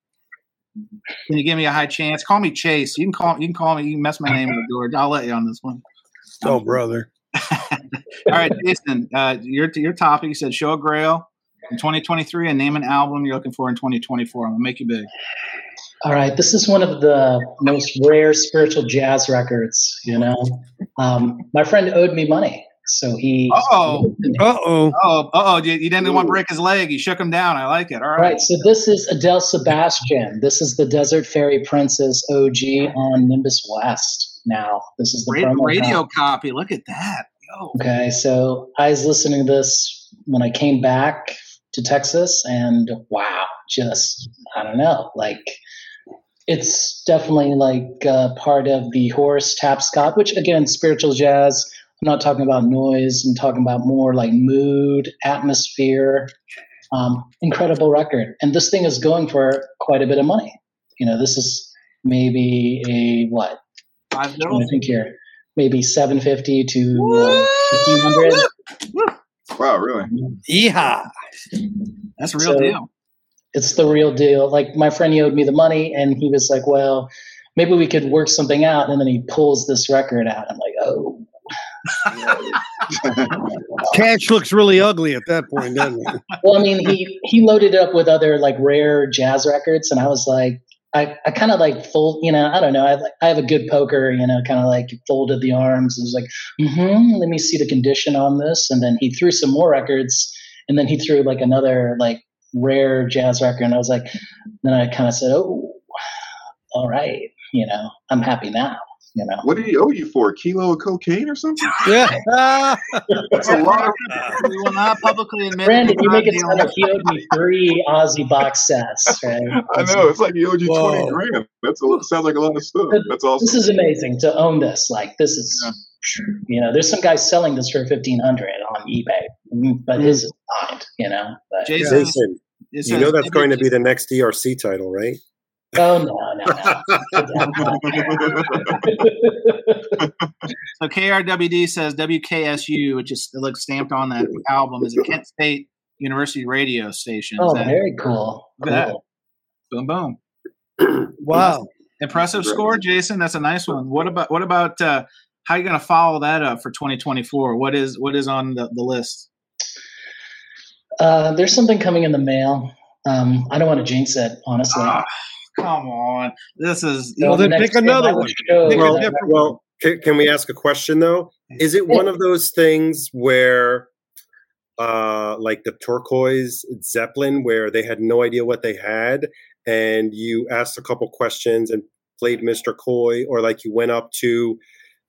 Can you give me a high chance? Call me Chase. You can call. You can call me. You can mess my name up, George. I'll let you on this one. Oh, brother. All right, Jason. Uh, your your topic. You said show a grail in 2023 and name an album you're looking for in 2024. I'm gonna make you big. All right, this is one of the most rare spiritual jazz records. You know, um, my friend owed me money, so he. Uh-oh. Uh oh. Oh, oh, you, you didn't want to break his leg. You shook him down. I like it. All All right. right, so this is Adele Sebastian. This is the Desert Fairy Princess OG on Nimbus West. Now, this is the Radio, promo radio copy. copy. Look at that. Yo. Okay, so I was listening to this when I came back to Texas, and wow, just I don't know, like it's definitely like uh, part of the Horace Tapscott, which again, spiritual jazz. I'm not talking about noise. I'm talking about more like mood, atmosphere. Um, incredible record, and this thing is going for quite a bit of money. You know, this is maybe a what? Five I bills. think here, maybe 750 to uh, 1500. Wow, really? Yeehaw. That's a real So- deal. It's the real deal. Like my friend, he owed me the money, and he was like, "Well, maybe we could work something out." And then he pulls this record out. I'm like, "Oh, Cash looks really ugly at that point, doesn't it? well." I mean, he he loaded it up with other like rare jazz records, and I was like, I, I kind of like fold, you know, I don't know. I I have a good poker, you know, kind of like folded the arms and was like, mm-hmm, let me see the condition on this. And then he threw some more records, and then he threw like another like rare jazz record, and I was like, then I kind of said, oh, all right, you know, I'm happy now. You know, What did he owe you for? A kilo of cocaine or something? Yeah. That's a lot. Of, we will not publicly admit. Brandon, you make it sound like he owed me three Ozzy box sets, right? I know. It's like he owed you Whoa. twenty grand. That's a, sounds like a lot of stuff. That's awesome. This is amazing to own this. Like this is, you know, there's some guys selling this for fifteen hundred on eBay, Mm, but his is mine. You know, but Jason, Jason, you know that's going to be the next DRC title, right? Oh no, no, no. So KRWD says WKSU, which is it looks stamped on that album, is a Kent State University radio station. Oh, that- very cool. Look that. Cool. boom, boom. Wow. Impressive score, Jason. That's a nice one. What about what about uh, how you going to follow that up for 2024? What is what is on the, the list? Uh, there's something coming in the mail. Um, I don't want to jinx it, honestly. Ah, come on, this is So Well, then pick next time I another one. Pick well, well can, can we ask a question though? Is it one of those things where, uh, like the turquoise Zeppelin, where they had no idea what they had, and you asked a couple questions and played Mr. Coy, or like you went up to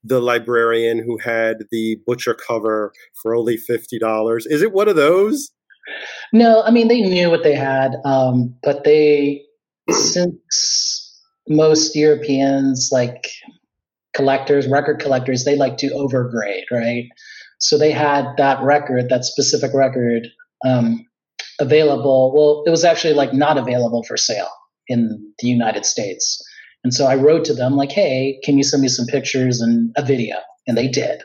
the librarian who had the butcher cover for only fifty dollars? Is it one of those? No, I mean they knew what they had, um, but they since most Europeans like collectors, record collectors, they like to overgrade, right? So they had that record, that specific record, um, available. Well, it was actually like not available for sale in the United States, and so I wrote to them like, "Hey, can you send me some pictures and a video?" And they did.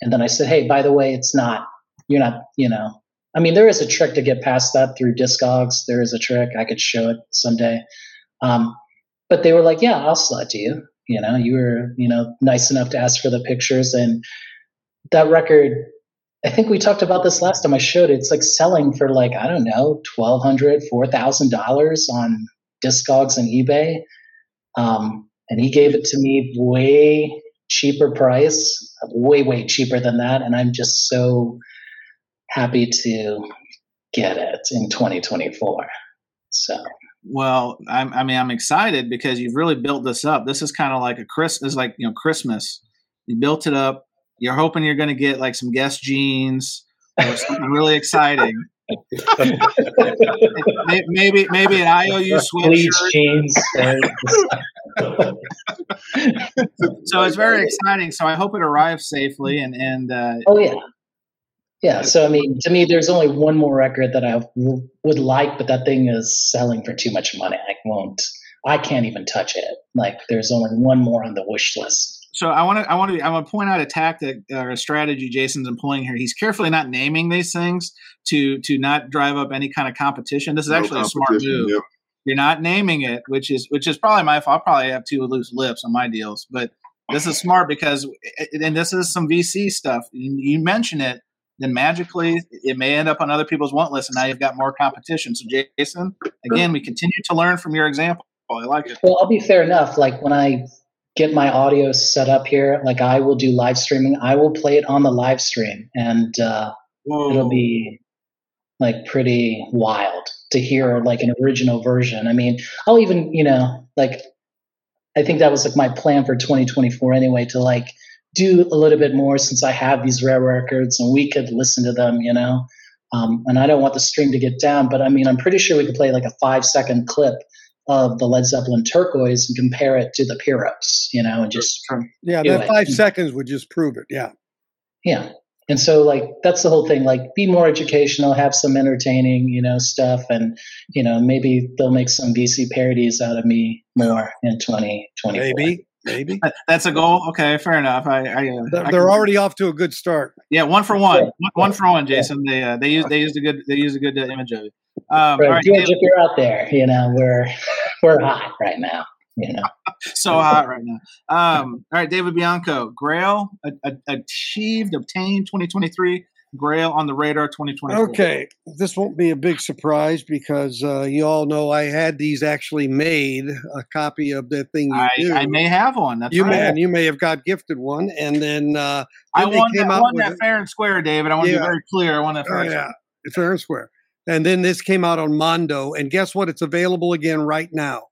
And then I said, "Hey, by the way, it's not. You're not. You know." I mean, there is a trick to get past that through Discogs. There is a trick. I could show it someday. Um, but they were like, "Yeah, I'll sell it to you." You know, you were you know nice enough to ask for the pictures, and that record. I think we talked about this last time I showed it. It's like selling for like I don't know, twelve hundred, four thousand dollars on Discogs and eBay. Um, and he gave it to me way cheaper price, way way cheaper than that, and I'm just so happy to get it in 2024. So Well, I'm, I mean, I'm excited because you've really built this up. This is kind of like a Chris, is like you know Christmas. You built it up. You're hoping you're going to get like some Guess jeans or something really exciting. Maybe maybe an IOU sweatshirt. jeans. So it's very exciting. So I hope it arrives safely and and uh, oh yeah, yeah. So I mean, to me, there's only one more record that I w- would like, but that thing is selling for too much money. I won't. I can't even touch it. Like, there's only one more on the wish list. so I want to I want to I want to point out a tactic or a strategy Jason's employing here. He's carefully not naming these things to to not drive up any kind of competition. This is No actually a smart move. yep. You're not naming it, which is which is probably my fault. I'll probably have two loose lips on my deals, but this is smart because and this is some VC stuff. You, you mention it, then magically it may end up on other people's want list, and now you've got more competition. So Jason, again, we continue to learn from your example. I like it. Well, I'll be fair enough. Like when I get my audio set up here, like I will do live streaming. I will play it on the live stream, and uh, it'll be like pretty wild to hear like an original version. I mean, I'll even you know like I think that was like my plan for 2024 anyway to like do a little bit more since I have these rare records and we could listen to them, you know. Um, and I don't want the stream to get down, but I mean, I'm pretty sure we could play like a five second clip of the Led Zeppelin Turquoise and compare it to the Pyros, you know, and just Yeah, that it. five seconds would just prove it. Yeah. yeah. And so like that's the whole thing. Like be more educational, have some entertaining, you know, stuff and you know, maybe they'll make some VC parodies out of me more in 2024. Maybe. Maybe. That's a goal. Okay, fair enough. I, I, uh, They're, I they're can- already off to a good start. yeah, one for one, Yeah. one, one for one. Jason, they uh, they used they used a good they used a good uh, image of it. Um, Right, all right, George, David, if you're out there, you know, we're we're hot right now. You know. so hot right now. Um, all right, David Bianco, Grail a, a, achieved, obtained, 2023. Grail on the radar, 2024. Okay, this won't be a big surprise because uh, you all know I had these actually made a copy of the thing you I, do. I may have one. That's you right. may and you may have got gifted one, and then uh, I then they won came that, out won that fair and square, David. I want to be very clear. I won that fair Oh and yeah, it's fair and square. And then this came out on Mondo, and guess what? It's available again right now.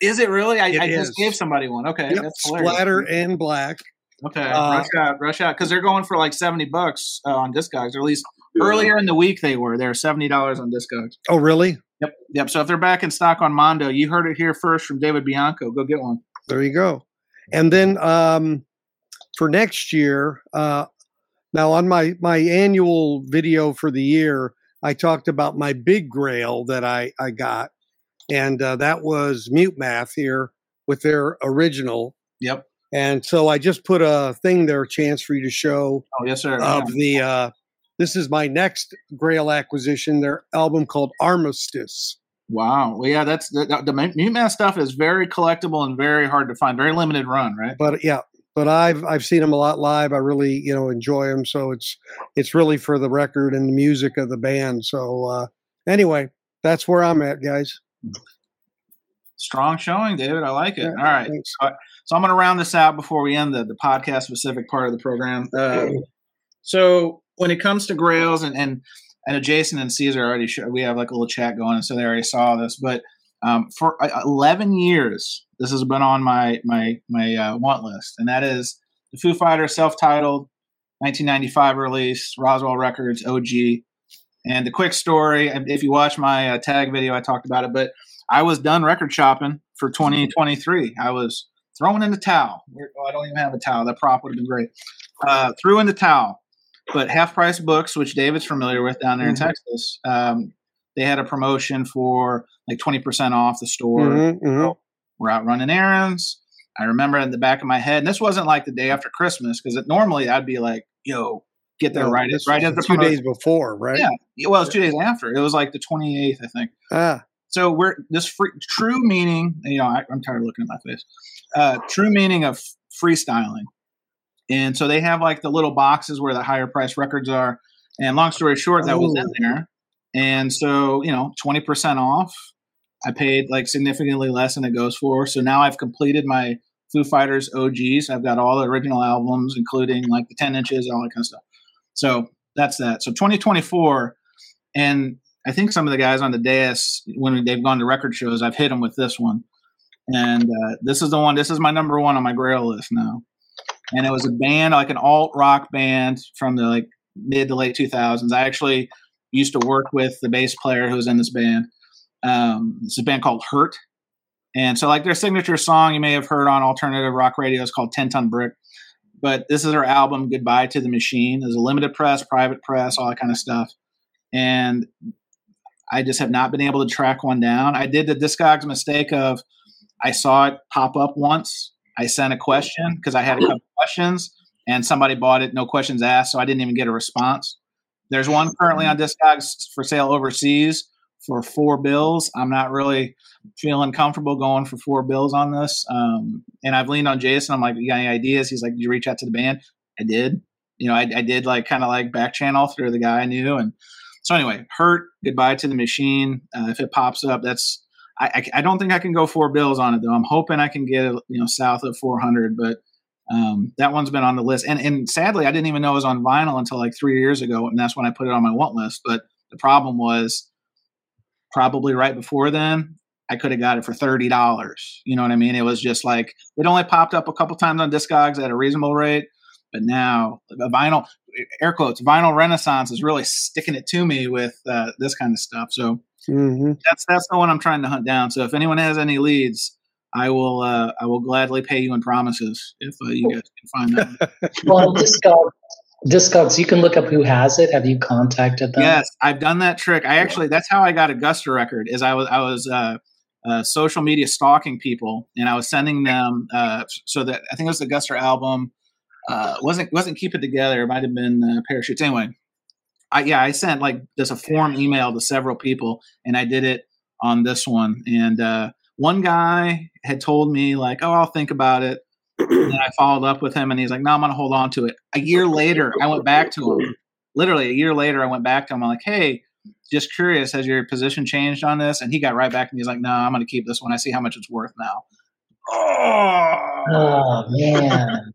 Is it really? I, It I just gave somebody one. Okay, Yep, splatter and black. Okay, Uh, rush out, rush out, because they're going for like seventy bucks uh, on Discogs. Or at least Yeah. earlier in the week they were. They're seventy dollars on Discogs. Oh, really? Yep, yep. So if they're back in stock on Mondo, you heard it here first from David Bianco. Go get one. There you go. And then um, for next year, uh, now on my my annual video for the year, I talked about my big grail that I I got, and uh, that was Mute Math here with their original. Yep. And so I just put a thing there, a chance for you to show Oh yes, sir. of Yeah. the. Uh, this is my next Grail acquisition. Their album called Armistice. Wow. Well, yeah, that's the, the, the MuteMath stuff is very collectible and very hard to find. Very limited run, right? but yeah but i've i've seen them a lot live i really you know enjoy them so it's it's really for the record and the music of the band so uh anyway that's where i'm at guys Strong showing, David. I like it. All right. thanks. So I'm going to round this out before we end the, the podcast specific part of the program. Uh, so when it comes to Grails and and know Jason and Caesar already we have like a little chat going, and so they already saw this. But um, for uh, 11 years, this has been on my my my uh, want list, and that is the Foo Fighters self-titled 1995 release, Roswell Records OG. And the quick story, if you watch my uh, tag video, I talked about it, but I was done record shopping for 2023. I was throwing in the towel. Oh, I don't even have a towel. That prop would have been great. Uh, threw in the towel. But Half Price Books, which David's familiar with down there in Mhm. Texas, um, they had a promotion for like 20% off the store. Mhm, mhm. We're out running errands. I remember in the back of my head, and this wasn't like the day after Christmas because normally I'd be like, yo, get there No, right, right the two promotion. days before right Yeah. Well, it was two days after. It was like the 28th, I think. ah So we're this free, true meaning. You know, I, I'm tired of looking at my face. Uh, true meaning of freestyling, and so they have like the little boxes where the higher price records are. And long story short, that was in Oh. there, and so you know, twenty percent off. I paid like significantly less than it goes for. So now I've completed my Foo Fighters OGs. I've got all the original albums, including like the ten inches, all that kind of stuff. So that's that. So 2024, and I think some of the guys on the dais when they've gone to record shows, I've hit them with this one, and uh, this is the one. This is my number one on my Grail list now, and it was a band like an alt rock band from the like mid to late 2000s. I actually used to work with the bass player who was in this band. Um, it's a band called Hurt, and so like their signature song you may have heard on alternative rock radio is called Ten Ton Brick. But this is their album, Goodbye to the Machine. There's a limited press, private press, all that kind of stuff. And I just have not been able to track one down. I did the Discogs mistake of I saw it pop up once. I sent a question because I had a couple questions and somebody bought it, no questions asked, so I didn't even get a response. There's one currently on Discogs for sale overseas for four bills. I'm not really feeling comfortable going for four bills on this. Um, and I've leaned on Jason. I'm like, you got any ideas? He's like, did you reach out to the band? I did. You know, I, I did like kind of like back channel through the guy I knew. And so anyway, hurt, goodbye to the machine. Uh, if it pops up, that's, I, I, I don't think I can go four bills on it though. I'm hoping I can get it, you know, south of 400, but um, that one's been on the list. And, and sadly, I didn't even know it was on vinyl until like three years ago. And that's when I put it on my want list. But the problem was probably right before then, I could have got it for thirty dollars. You know what I mean? It was just like it only popped up a couple times on Discogs at a reasonable rate, but now a vinyl, air quotes, vinyl renaissance is really sticking it to me with uh, this kind of stuff. So hmm that's that's the one I'm trying to hunt down. So if anyone has any leads, I will uh, I will gladly pay you in promises if uh, you guys can find that. Well, Discogs, Discogs, you can look up who has it. Have you contacted them? Yes, I've done that trick. I actually that's how I got a Guster record. Is I was I was uh, uh, social media stalking people, and I was sending them uh, so that I think it was the a Guster album. Uh, wasn't wasn't keep it together. It might have been uh, parachutes. Anyway, I yeah I sent like just a form email to several people, and I did it on this one. And uh, one guy had told me like, "Oh, I'll think about it." and I followed up with him, and he's like, "No, I'm going to hold on to it." A year later, I went back to him. Literally a year later, I went back to him. I'm like, "Hey, just curious, has your position changed on this?" And he got right back, and he's like, "No, I'm going to keep this one. I see how much it's worth now." Oh, Oh man.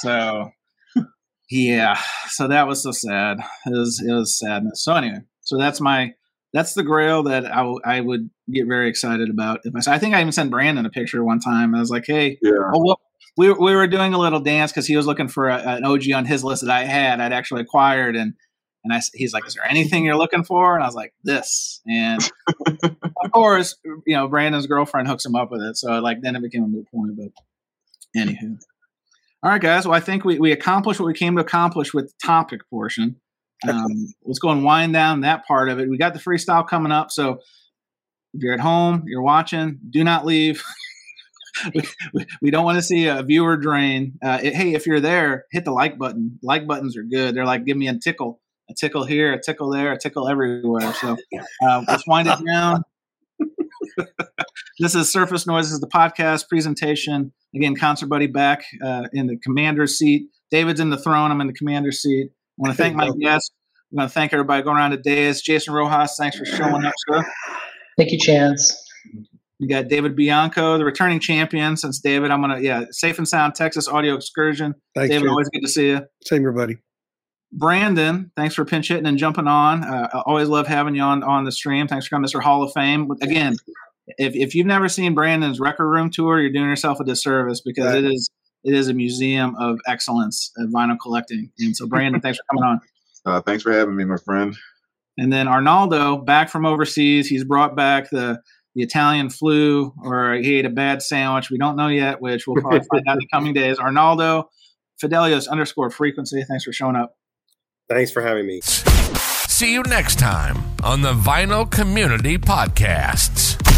So yeah, so that was so sad. It was it was sadness. So anyway, so that's my that's the Grail that I, w- I would get very excited about. If I, I think I even sent Brandon a picture one time. I was like, hey, Yeah. oh, well, we were- we were doing a little dance because he was looking for a, an OG on his list that I had, I'd actually acquired, and and I he's like, is there anything you're looking for? And I was like, this, and of course, you know, Brandon's girlfriend hooks him up with it, so like then it became a moot point. But anywho, all right, guys. Well, I think we we accomplished what we came to accomplish with the topic portion. Um, let's go and wind down that part of it. We got the freestyle coming up, so if you're at home, you're watching, do not leave. we, we- don't want to see a viewer drain. Uh, it- hey, if you're there, hit the like button. Like buttons are good. They're like, give me a tickle, a tickle here, a tickle there, a tickle everywhere. So uh, let's wind it down. This is Surface Noise. This is the podcast presentation. Again, Concert Buddie back uh, in the commander's seat. David's in the throne. I'm in the commander's seat. I want to thank my guests. I'm going to thank everybody going around the dais. Jason Roxas, thanks for showing up, sir. Thank you, Chance. We got David Bianco, the returning champion. Since David, I'm gonna yeah, safe and sound Texas audio excursion. Thanks, David, Chance. always good to see you. Same here, buddy. Brandon, thanks for pinch hitting and jumping on. Uh, I always love having you on on the stream. Thanks for coming, Mr. Hall of Fame. Again, if if you've never seen Brandon's record room tour, you're doing yourself a disservice because Right. it is it is a museum of excellence of vinyl collecting. And so, Brandon, thanks for coming on. Uh, thanks for having me, my friend. And then Arnaldo, back from overseas, he's brought back the the Italian flu, or he ate a bad sandwich. We don't know yet, which we'll probably find out in the coming days. Arnaldo, Fidelios underscore frequency. Thanks for showing up. Thanks for having me. See you next time on the Vinyl Community Podcasts.